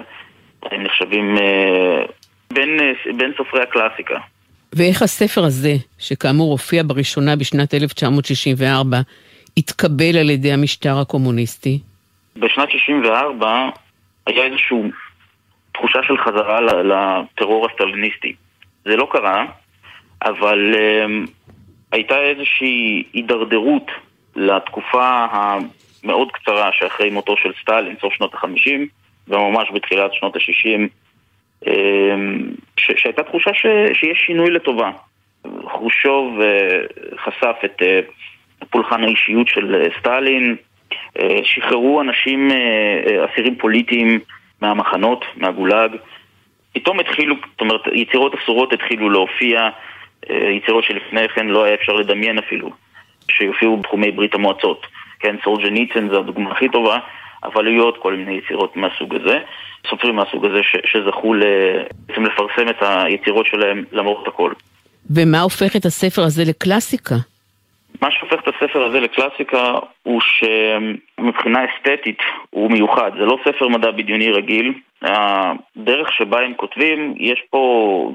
הם נחשבים אה, בין, אה, בין סופרי הקלאסיקה. ואיך הספר הזה, שכאמור הופיע בראשונה בשנת 1964, התקבל על ידי המשטר הקומוניסטי? בשנת 64 היה איזושהי תחושה של חזרה לטרור הסטליניסטי. זה לא קרה, אבל um, הייתה איזושהי הידרדרות לתקופה מאוד קצרה שאחרי מותו של סטלין, סוף שנות החמישים, וממש בתחילת שנות ה-60, שהייתה תחושה ש, שיש שינוי לטובה. חרושוב חשף את פולחן האישיות של סטלין, שחררו אנשים, אסירים פוליטיים מהמחנות, מהגולאג. פתאום התחילו, זאת אומרת, יצירות אסורות התחילו להופיע, יצירות שלפני כן לא היה אפשר לדמיין אפילו, שיופיעו בתחומי ברית המועצות. כן, סולג'ניצן זו הדוגמה הכי טובה, אבל היו עוד כל מיני יצירות מהסוג הזה, סופרים מהסוג הזה ש, שזכו בעצם לפרסם את היצירות שלהם למרות הכל. ומה הופך את הספר הזה לקלאסיקה? מה שהופך את הספר הזה לקלאסיקה הוא שמבחינה אסתטית הוא מיוחד. זה לא ספר מדע בדיוני רגיל. הדרך שבה הם כותבים, יש פה,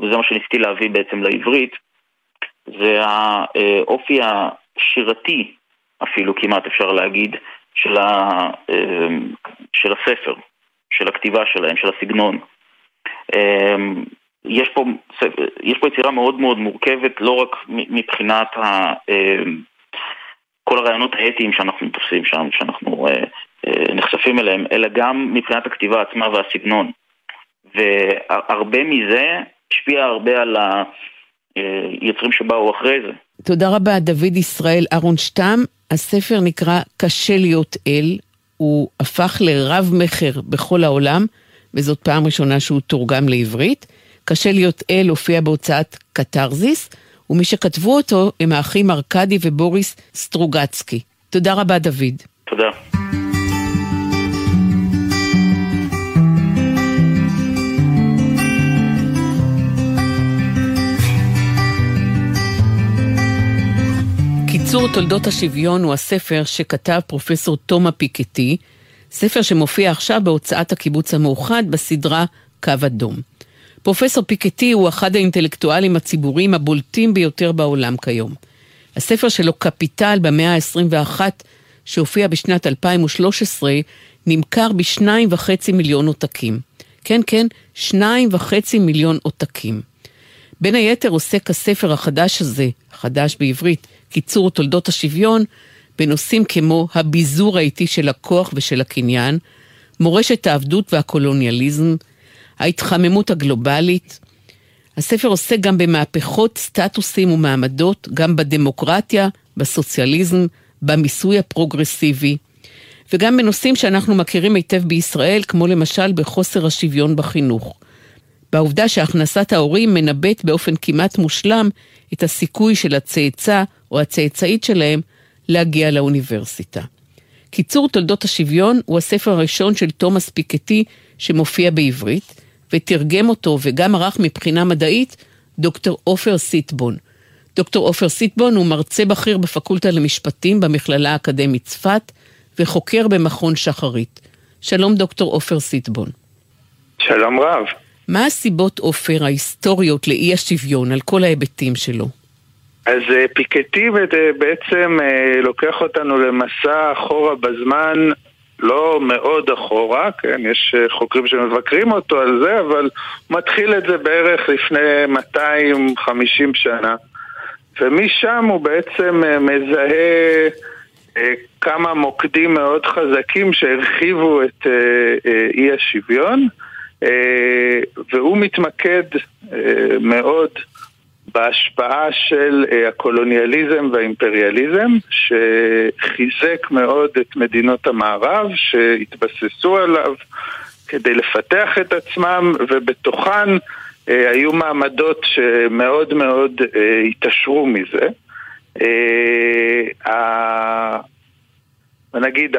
וזה מה שניסיתי להביא בעצם לעברית, זה האופי השירתי אפילו כמעט אפשר להגיד, של, ה, אמ, של הספר, של הכתיבה שלהם, של הסגנון. אמ, יש פה, יש פה יצירה מאוד מאוד מורכבת, לא רק מבחינת ה, אמ, כל הרעיונות האתיים שאנחנו תופסים שם, שאנחנו אה, אה, נחשפים אליהם, אלא גם מבחינת הכתיבה עצמה והסגנון. והרבה מזה השפיע הרבה על היוצרים שבאו אחרי זה. תודה רבה, דוד ישראל אהרונשטם. הספר נקרא קשה להיות אל, הוא הפך לרב-מכר בכל העולם, וזאת פעם ראשונה שהוא תורגם לעברית. קשה להיות אל הופיע בהוצאת קתרזיס, ומי שכתבו אותו הם האחים ארכדי ובוריס סטרוגצקי. תודה רבה, דוד. תודה. קיצור תולדות השוויון הוא הספר שכתב פרופסור תומה פיקטי, ספר שמופיע עכשיו בהוצאת הקיבוץ המאוחד בסדרה קו אדום. פרופסור פיקטי הוא אחד האינטלקטואלים הציבוריים הבולטים ביותר בעולם כיום. הספר שלו, קפיטל במאה ה-21, שהופיע בשנת 2013, נמכר בשניים וחצי מיליון עותקים. כן, כן, שניים וחצי מיליון עותקים. בין היתר עוסק הספר החדש הזה, החדש בעברית, קיצור תולדות השוויון, בנושאים כמו הביזור האיטי של הכוח ושל הקניין, מורשת העבדות והקולוניאליזם, ההתחממות הגלובלית. הספר עוסק גם במהפכות, סטטוסים ומעמדות, גם בדמוקרטיה, בסוציאליזם, במיסוי הפרוגרסיבי, וגם בנושאים שאנחנו מכירים היטב בישראל, כמו למשל בחוסר השוויון בחינוך. בעובדה שהכנסת ההורים מנבאת באופן כמעט מושלם את הסיכוי של הצאצא או הצאצאית שלהם להגיע לאוניברסיטה. קיצור תולדות השוויון הוא הספר הראשון של תומאס פיקטי שמופיע בעברית, ותרגם אותו וגם ערך מבחינה מדעית דוקטור עופר סיטבון. דוקטור עופר סיטבון הוא מרצה בכיר בפקולטה למשפטים במכללה האקדמית צפת וחוקר במכון שחרית. שלום דוקטור עופר סיטבון. שלום רב. מה הסיבות, עופר, ההיסטוריות לאי השוויון על כל ההיבטים שלו? אז אה, פיקטי אה, בעצם אה, לוקח אותנו למסע אחורה בזמן, לא מאוד אחורה, כן, יש חוקרים שמבקרים אותו על זה, אבל מתחיל את זה בערך לפני 250 שנה. ומשם הוא בעצם מזהה כמה מוקדים מאוד חזקים שהרחיבו את אי השוויון. אה, והוא מתמקד אה, מאוד בהשפעה של אה, הקולוניאליזם והאימפריאליזם, שחיזק מאוד את מדינות המערב, שהתבססו עליו כדי לפתח את עצמם, ובתוכן היו מעמדות שמאוד מאוד התעשרו מזה. ונגיד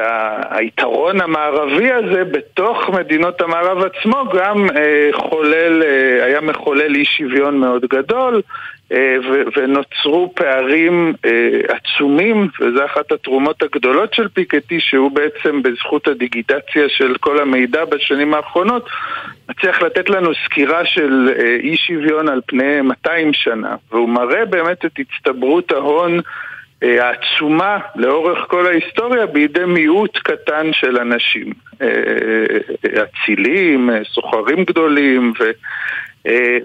היתרון המערבי הזה בתוך מדינות המערב עצמו גם אה, חולל, אה, היה מחולל אי שוויון מאוד גדול אה, ונוצרו פערים עצומים וזה אחת התרומות הגדולות של פיקטי שהוא בעצם בזכות הדיגיטציה של כל המידע בשנים האחרונות מצליח לתת לנו סקירה של אי שוויון על פני 200 שנה והוא מראה באמת את הצטברות ההון העצומה לאורך כל ההיסטוריה בידי מיעוט קטן של אנשים. אה, אצילים, אה, סוחרים גדולים, ו,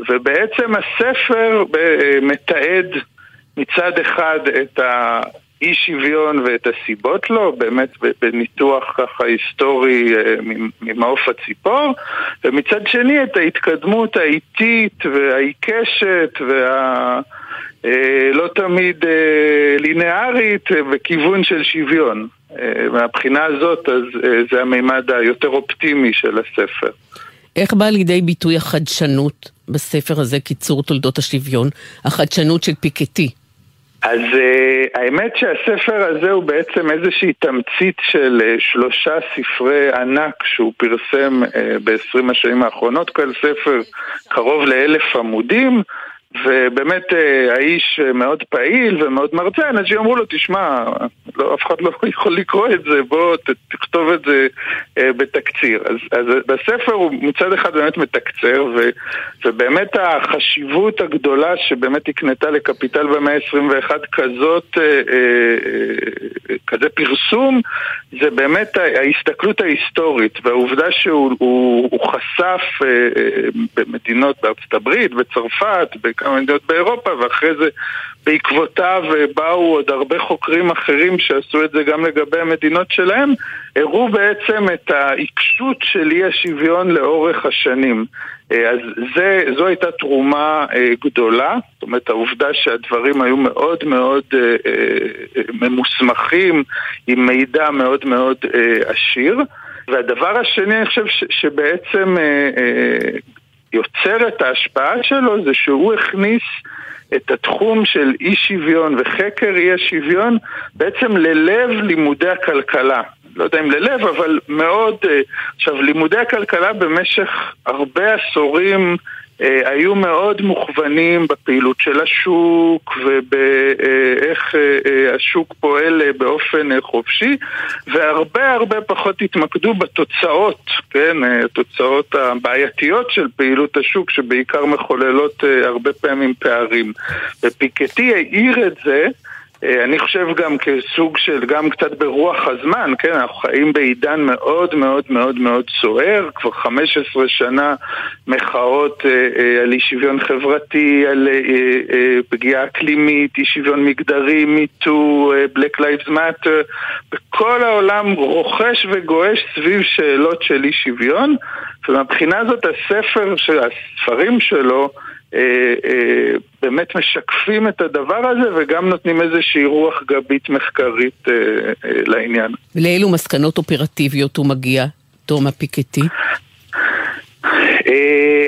ובעצם הספר מתעד מצד אחד את אי שוויון ואת הסיבות לו, באמת בניתוח ככה היסטורי אה, ממעוף הציפור, ומצד שני את ההתקדמות האיטית והעיקשת וה... אה, לא תמיד אה, לינארית בכיוון של שוויון. מהבחינה הזאת, אז זה המימד היותר אופטימי של הספר. איך בא לידי ביטוי החדשנות בספר הזה, קיצור תולדות השוויון, החדשנות של פיקטי? אז uh, האמת שהספר הזה הוא בעצם איזושהי תמצית של uh, שלושה ספרי ענק שהוא פרסם uh, ב-20 השנים האחרונות, כל ספר קרוב לאלף עמודים ובאמת אה, האיש מאוד פעיל ומאוד מרצה, אנשים אמרו לו, תשמע, לא, אף אחד לא יכול לקרוא את זה, בוא תכתוב את זה אה, בתקציר. אז, אז בספר הוא מצד אחד באמת מתקצר, ו, ובאמת החשיבות הגדולה שבאמת הקנתה לקפיטל במאה ה-21 כזאת, אה, אה, אה, כזה פרסום, זה באמת ההסתכלות ההיסטורית, והעובדה שהוא הוא, הוא חשף אה, אה, במדינות בארצות הברית, בצרפת, כמה מדינות באירופה, ואחרי זה בעקבותיו אה, באו עוד הרבה חוקרים אחרים שעשו את זה גם לגבי המדינות שלהם, הראו בעצם את העיקשות של אי השוויון לאורך השנים. אה, אז זה, זו הייתה תרומה אה, גדולה, זאת אומרת העובדה שהדברים היו מאוד מאוד ממוסמכים, עם מידע מאוד מאוד עשיר. והדבר השני, אני חושב שבעצם יוצר את ההשפעה שלו זה שהוא הכניס את התחום של אי שוויון וחקר אי השוויון בעצם ללב לימודי הכלכלה. לא יודע אם ללב, אבל מאוד... אה, עכשיו, לימודי הכלכלה במשך הרבה עשורים היו מאוד מוכוונים בפעילות של השוק ובאיך אה, אה, השוק פועל באופן חופשי והרבה הרבה פחות התמקדו בתוצאות, כן, התוצאות הבעייתיות של פעילות השוק שבעיקר מחוללות הרבה פעמים פערים. ופיקטי העיר את זה אה, אני חושב גם כסוג של, גם קצת ברוח הזמן, כן, אנחנו חיים בעידן מאוד מאוד מאוד מאוד סוער, כבר 15 שנה מחאות אה, אה, על אי שוויון חברתי, על פגיעה אקלימית, אי שוויון מגדרי, מיטו, Black Lives Matter, בכל העולם רוכש וגועש סביב שאלות של אי שוויון, ומבחינה הזאת הספר, הספרים שלו, אה, אה, באמת משקפים את הדבר הזה וגם נותנים איזושהי רוח גבית מחקרית אה, לעניין. ולאילו מסקנות אופרטיביות הוא מגיע, תומא פיקטי?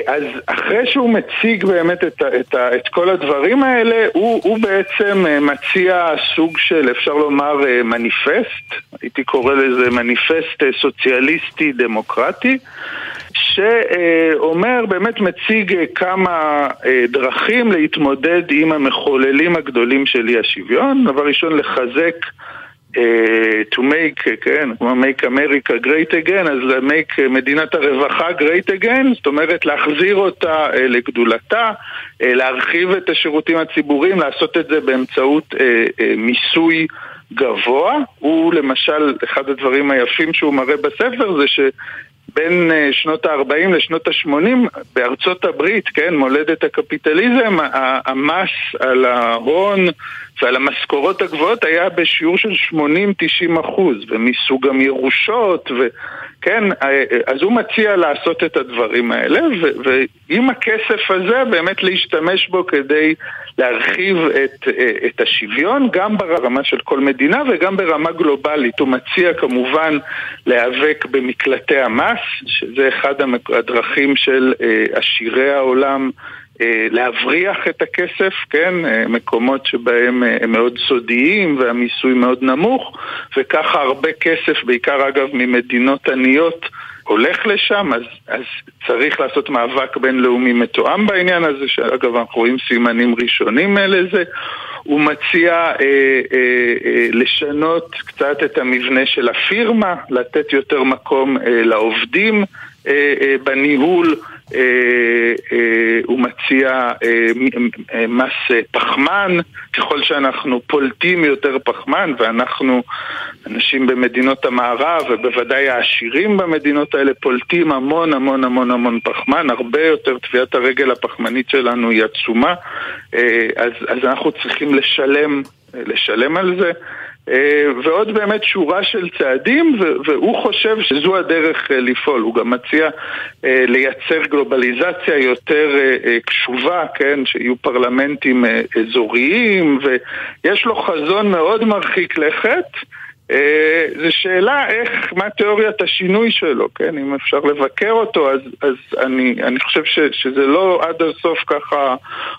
אז אחרי שהוא מציג באמת את, את, את כל הדברים האלה, הוא, הוא בעצם מציע סוג של, אפשר לומר, מניפסט, הייתי קורא לזה מניפסט סוציאליסטי דמוקרטי, שאומר, באמת מציג כמה אה, דרכים להתמודד עם המחוללים הגדולים של אי השוויון. דבר ראשון, לחזק Uh, to make, כן, כמו make America great again, אז make מדינת הרווחה great again, זאת אומרת להחזיר אותה לגדולתה, להרחיב את השירותים הציבוריים, לעשות את זה באמצעות מיסוי גבוה. הוא למשל, אחד הדברים היפים שהוא מראה בספר זה ש... בין אה, שנות ה-40 לשנות ה-80 בארצות הברית, כן, מולדת הקפיטליזם, המס על ההון ועל המשכורות הגבוהות היה בשיעור של 80-90 אחוז, ומסוג גם ירושות, וכן, אה, אז הוא מציע לעשות את הדברים האלה, ועם הכסף הזה באמת להשתמש בו כדי להרחיב את, אה, את השוויון, גם ברמה של כל מדינה וגם ברמה גלובלית. הוא מציע כמובן להיאבק במקלטי המס, שזה אחד הדרכים של אה, עשירי העולם. אה, להבריח את הכסף, כן, מקומות שבהם הם מאוד סודיים והמיסוי מאוד נמוך וככה הרבה כסף, בעיקר אגב ממדינות עניות, הולך לשם, אז, אז צריך לעשות מאבק בינלאומי מתואם בעניין הזה, שאגב אנחנו רואים סימנים ראשונים לזה. הוא מציע אה, אה, אה, לשנות קצת את המבנה של הפירמה, לתת יותר מקום אה, לעובדים אה, אה, בניהול, הוא מציע מס פחמן, ככל שאנחנו פולטים יותר פחמן, ואנחנו, אנשים במדינות המערב, ובוודאי העשירים במדינות האלה, פולטים המון המון המון המון פחמן, הרבה יותר, טביעת הרגל הפחמנית שלנו היא עצומה, אז, אז אנחנו צריכים לשלם, לשלם על זה. אה, ועוד באמת שורה של צעדים, והוא חושב שזו הדרך אה, לפעול. הוא גם מציע אה, לייצר גלובליזציה יותר קשובה, כן, שיהיו פרלמנטים אזוריים, ויש לו חזון מאוד מרחיק לכת. אה, זו שאלה איך, מה תיאוריית השינוי שלו, כן? אם אפשר לבקר אותו, אז, אז אני, אני חושב ש, שזה לא עד הסוף ככה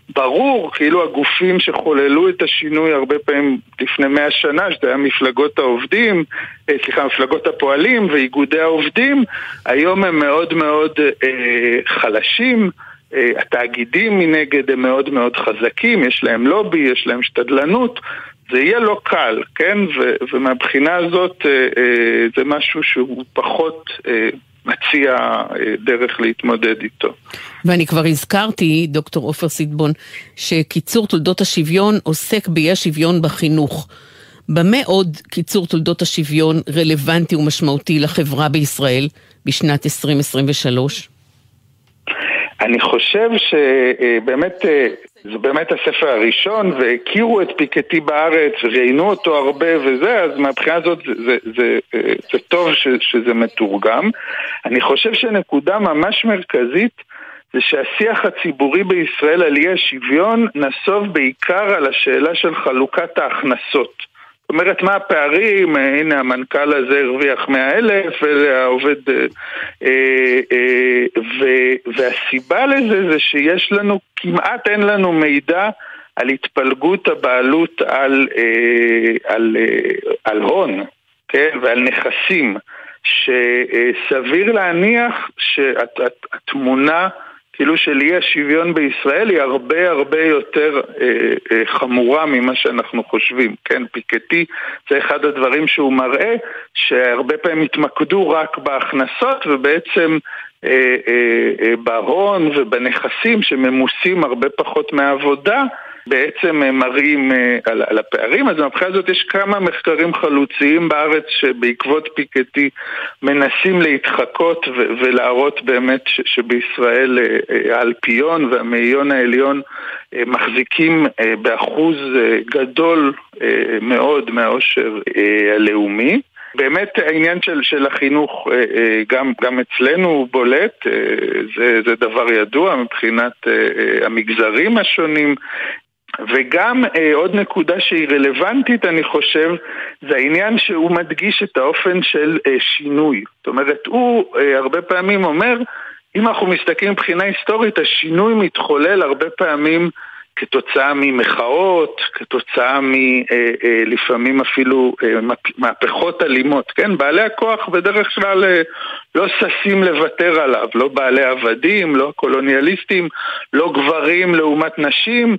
ברור, כאילו הגופים שחוללו את השינוי הרבה פעמים לפני מאה שנה, שזה היה מפלגות העובדים, אה, סליחה, מפלגות הפועלים ואיגודי העובדים, היום הם מאוד מאוד אה, חלשים. אה, התאגידים מנגד הם מאוד מאוד חזקים, יש להם לובי, יש להם שתדלנות, זה יהיה לא קל, כן? ו- ומהבחינה הזאת אה, אה, זה משהו שהוא פחות אה, מציע אה, דרך להתמודד איתו. ואני כבר הזכרתי, דוקטור עופר סיטבון, שקיצור תולדות השוויון עוסק באי השוויון בחינוך. במה עוד קיצור תולדות השוויון רלוונטי ומשמעותי לחברה בישראל בשנת 2023? אני חושב שבאמת, אה, זה באמת הספר הראשון, והכירו את פיקטי בארץ, ראיינו אותו הרבה וזה, אז מהבחינה הזאת זה, זה, זה, אה, זה טוב ש, שזה מתורגם. אני חושב שנקודה ממש מרכזית זה שהשיח הציבורי בישראל על אי השוויון נסוב בעיקר על השאלה של חלוקת ההכנסות. זאת אומרת, מה הפערים? אה, הנה המנכ"ל הזה הרוויח מאה אלף, והעובד... אה, אה, והסיבה לזה זה שיש לנו, כמעט אין לנו מידע על התפלגות הבעלות על, על, על הון, כן? ועל נכסים, שסביר להניח שהתמונה... שאת, כאילו של אי השוויון בישראל היא הרבה הרבה יותר אה, אה, חמורה ממה שאנחנו חושבים. כן, פיקטי זה אחד הדברים שהוא מראה, שהרבה פעמים התמקדו רק בהכנסות ובעצם אה, אה, אה, בהון ובנכסים שממוסים הרבה פחות מהעבודה. בעצם מראים אה, על, על הפערים. אז מבחינה הזאת יש כמה מחקרים חלוציים בארץ שבעקבות פיקטי מנסים להתחקות ו- ולהראות באמת ש- שבישראל אה, אה, האלפיון והמאיון העליון מחזיקים באחוז גדול מאוד מהעושר הלאומי. באמת העניין של, של החינוך גם, גם אצלנו הוא בולט, זה, זה דבר ידוע מבחינת המגזרים השונים, וגם אה, עוד נקודה שהיא רלוונטית, אני חושב, זה העניין שהוא מדגיש את האופן של אה, שינוי. זאת אומרת, הוא אה, הרבה פעמים אומר, אם אנחנו מסתכלים מבחינה היסטורית, השינוי מתחולל הרבה פעמים כתוצאה ממחאות, כתוצאה מלפעמים אה, אה, אפילו אה, מהפכות אלימות, כן? בעלי הכוח בדרך כלל לא ששים לוותר עליו, לא בעלי עבדים, לא קולוניאליסטים, לא גברים לעומת נשים,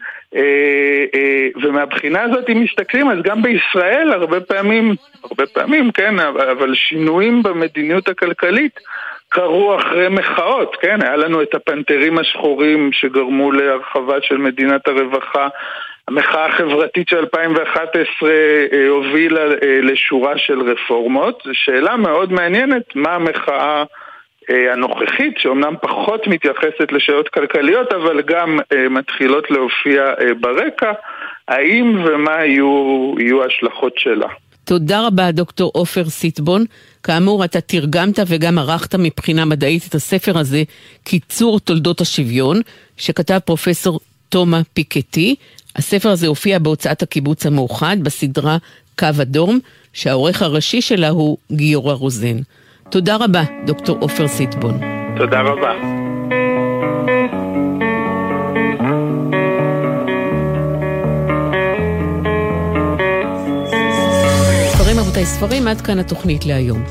ומהבחינה הזאת אם מסתכלים אז גם בישראל הרבה פעמים, הרבה פעמים, כן, אבל שינויים במדיניות הכלכלית קרו אחרי מחאות, כן? היה לנו את הפנתרים השחורים שגרמו להרחבה של מדינת הרווחה. המחאה החברתית של 2011 אה, הובילה אה, לשורה של רפורמות. זו שאלה מאוד מעניינת, מה המחאה אה, הנוכחית, שאומנם פחות מתייחסת לשאלות כלכליות, אבל גם מתחילות להופיע ברקע, האם ומה יהיו, יהיו ההשלכות שלה. תודה רבה, דוקטור עופר סיטבון. כאמור, אתה תרגמת וגם ערכת מבחינה מדעית את הספר הזה, קיצור תולדות השוויון, שכתב פרופסור תומה פיקטי. הספר הזה הופיע בהוצאת הקיבוץ המאוחד בסדרה קו אדום, שהעורך הראשי שלה הוא גיורא רוזן. תודה רבה, דוקטור עופר סיטבון. תודה רבה. רבותיי, ספרים עד כאן התוכנית להיום.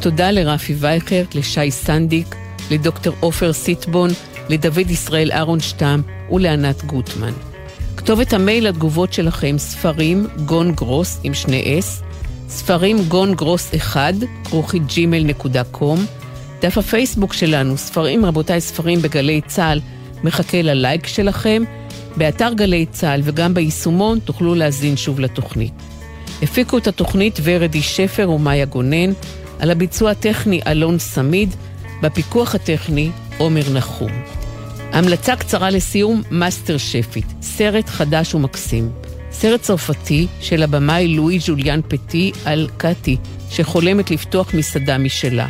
תודה לרפי וייכרט, לשי סנדיק, לדוקטור עופר סיטבון, לדוד ישראל אהרונשטם ולענת גוטמן. כתובת המייל לתגובות שלכם, ספרים גון גרוס עם שני אס, ספרים גון גרוס אחד, כרוכית ג'ימל נקודה קום, דף הפייסבוק שלנו, ספרים רבותיי ספרים בגלי צה"ל, מחכה ללייק שלכם. באתר גלי צה"ל וגם ביישומון תוכלו להזין שוב לתוכנית. הפיקו את התוכנית ורדי שפר ומאיה גונן, על הביצוע הטכני אלון סמיד, בפיקוח הטכני עומר נחום. המלצה קצרה לסיום, מאסטר שפית, סרט חדש ומקסים. סרט צרפתי של הבמאי לואי ז'וליאן פטי על קאטי, שחולמת לפתוח מסעדה משלה.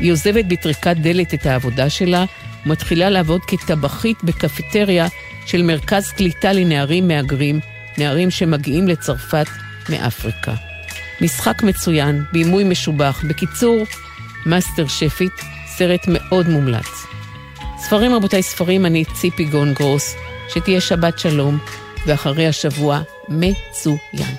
היא עוזבת בטריקת דלת את העבודה שלה, ומתחילה לעבוד כטבחית בקפיטריה של מרכז קליטה לנערים מהגרים, נערים שמגיעים לצרפת מאפריקה. משחק מצוין, בימוי משובח. בקיצור, מאסטר שפית, סרט מאוד מומלץ. ספרים רבותיי ספרים, אני ציפי גון גרוס, שתהיה שבת שלום, ואחריה שבוע מצוין.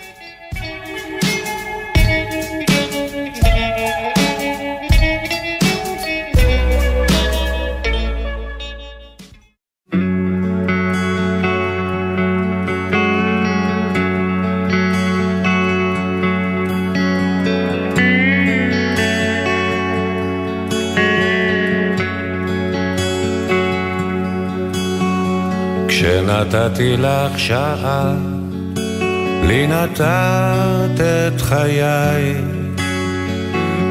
נתתי לך שעה, לי נתת את חיי.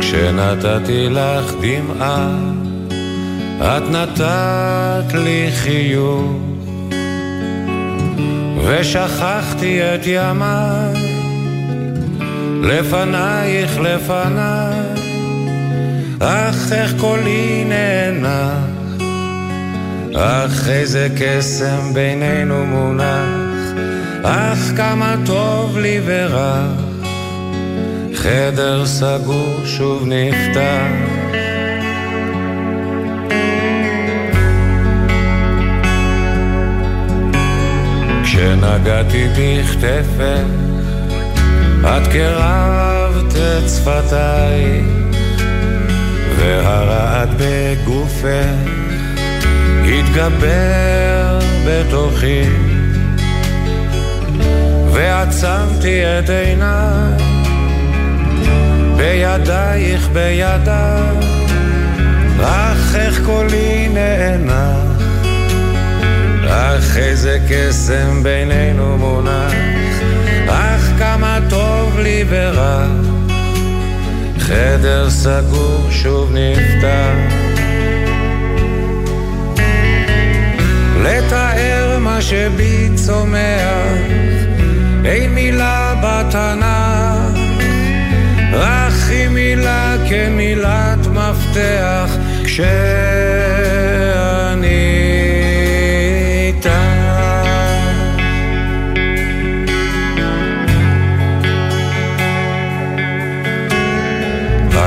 כשנתתי לך דמעה, את נתת לי חיוך. ושכחתי את ימיי, לפנייך לפניי, אך איך קולי נאנח. אך איזה קסם בינינו מונח, אך כמה טוב לי ורע, חדר סגור שוב נפתח. כשנגעתי בכתפך, את קרבת את שפתיי, והרעד בגופך התגבר בתוכי ועצמתי את עיניי בידייך בידיי. אך איך קולי נאנח אך איזה קסם בינינו מונח. אך כמה טוב לי ורע חדר סגור שוב נפתח. לתאר מה שבי צומח, אין מילה בתנ"ך, רק היא מילה כמילת מפתח.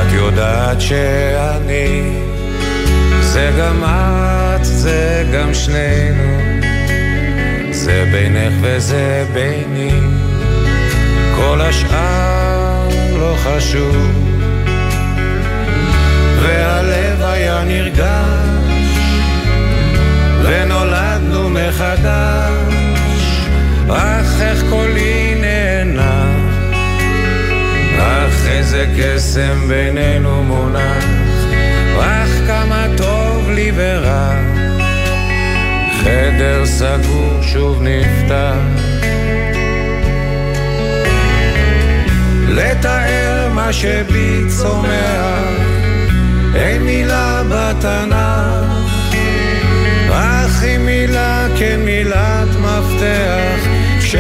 את יודעת שאני זה גם את, זה גם שנינו, זה בינך וזה ביני, כל השאר לא חשוב. והלב היה נרגש, ונולדנו מחדש, אך איך קולי נהנה, אך איזה קסם בינינו מונח, אך כמה טוב לי ורע, חדר סגור שוב נפתח. לתאר מה שבי צומח, אין מילה בתנ"ך, אך היא מילה כמילת מפתח, כש...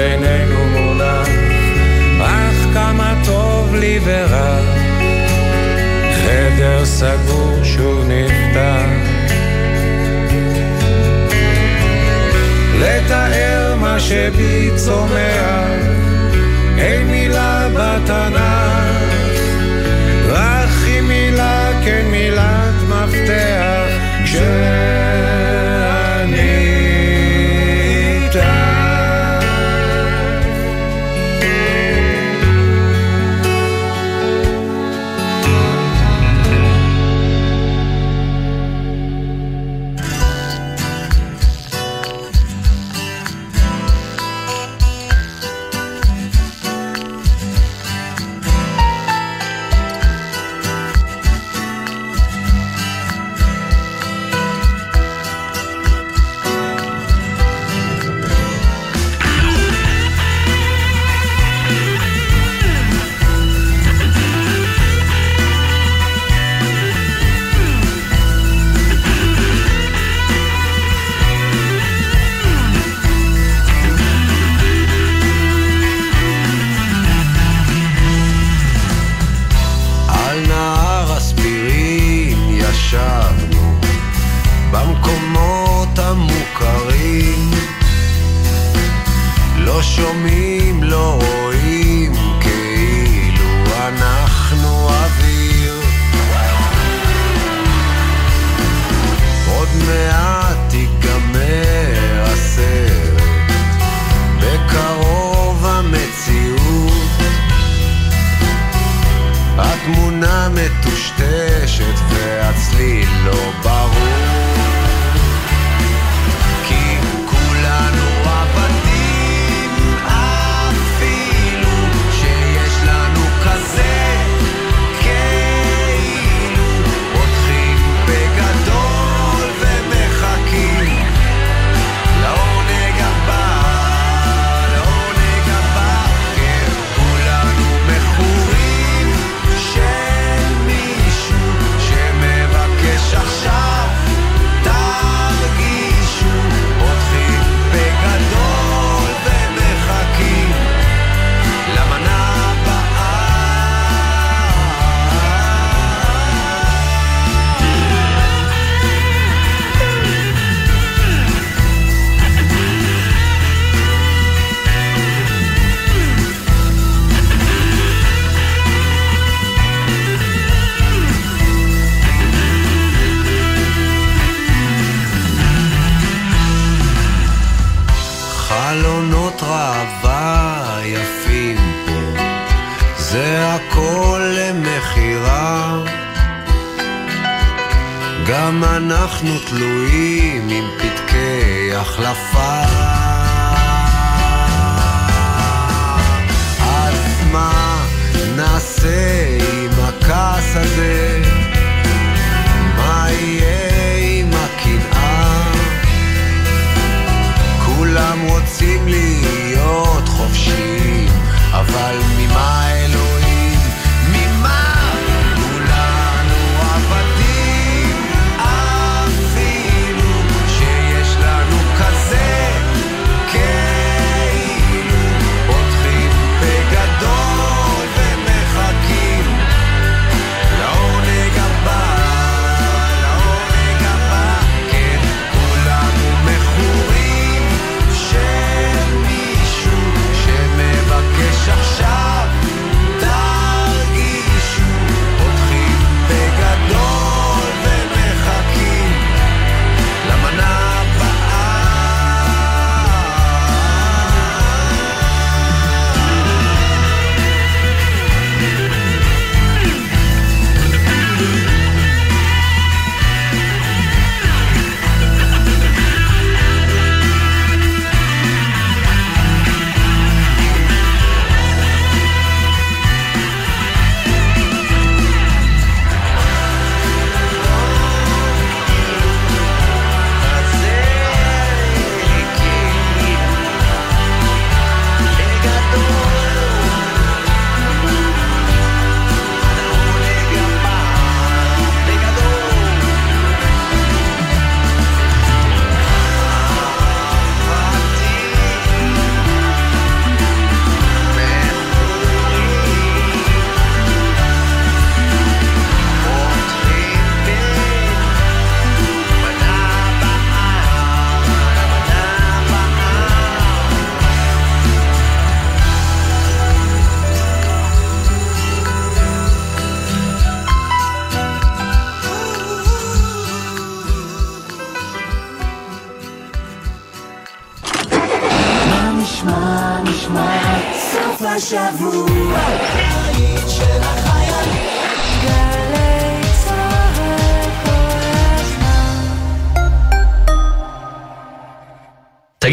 בינינו מונח, אך כמה טוב לי ורע, חדר סגור שוב נפתח. לתאר מה שבי צומח, אין מילה בתנ"ך,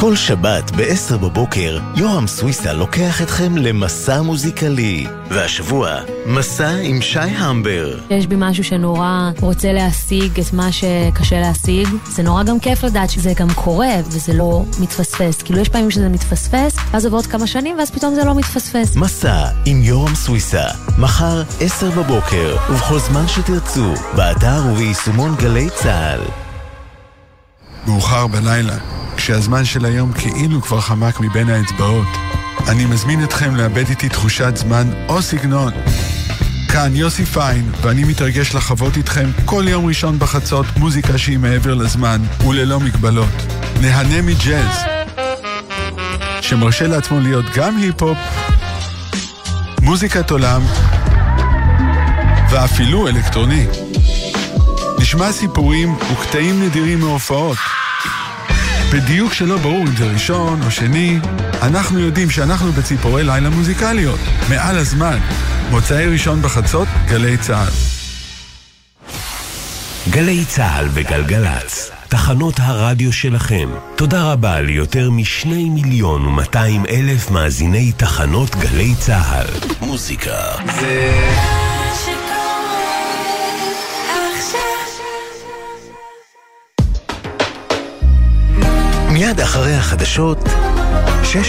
כל שבת ב-10 בבוקר, יורם סוויסה לוקח אתכם למסע מוזיקלי. והשבוע, מסע עם שי המבר. יש בי משהו שנורא רוצה להשיג את מה שקשה להשיג. זה נורא גם כיף לדעת שזה גם קורה וזה לא מתפספס. כאילו יש פעמים שזה מתפספס, ואז עוברות כמה שנים ואז פתאום זה לא מתפספס. מסע עם יורם סוויסה, מחר 10 בבוקר, ובכל זמן שתרצו, באתר וביישומון גלי צה"ל. מאוחר בלילה. כשהזמן של היום כאילו כבר חמק מבין האצבעות. אני מזמין אתכם לאבד איתי תחושת זמן או סגנון. כאן יוסי פיין, ואני מתרגש לחוות איתכם כל יום ראשון בחצות מוזיקה שהיא מעבר לזמן וללא מגבלות. נהנה מג'אז, שמרשה לעצמו להיות גם היפ-הופ, מוזיקת עולם ואפילו אלקטרוני. נשמע סיפורים וקטעים נדירים מהופעות. בדיוק שלא ברור אם זה ראשון או שני, אנחנו יודעים שאנחנו בציפורי לילה מוזיקליות, מעל הזמן. מוצאי ראשון בחצות, גלי צה"ל. גלי צה"ל וגלגלצ, תחנות הרדיו שלכם. תודה רבה ליותר משני מיליון ומאתיים אלף מאזיני תחנות גלי צה"ל. מוזיקה זה... מיד אחרי החדשות, שש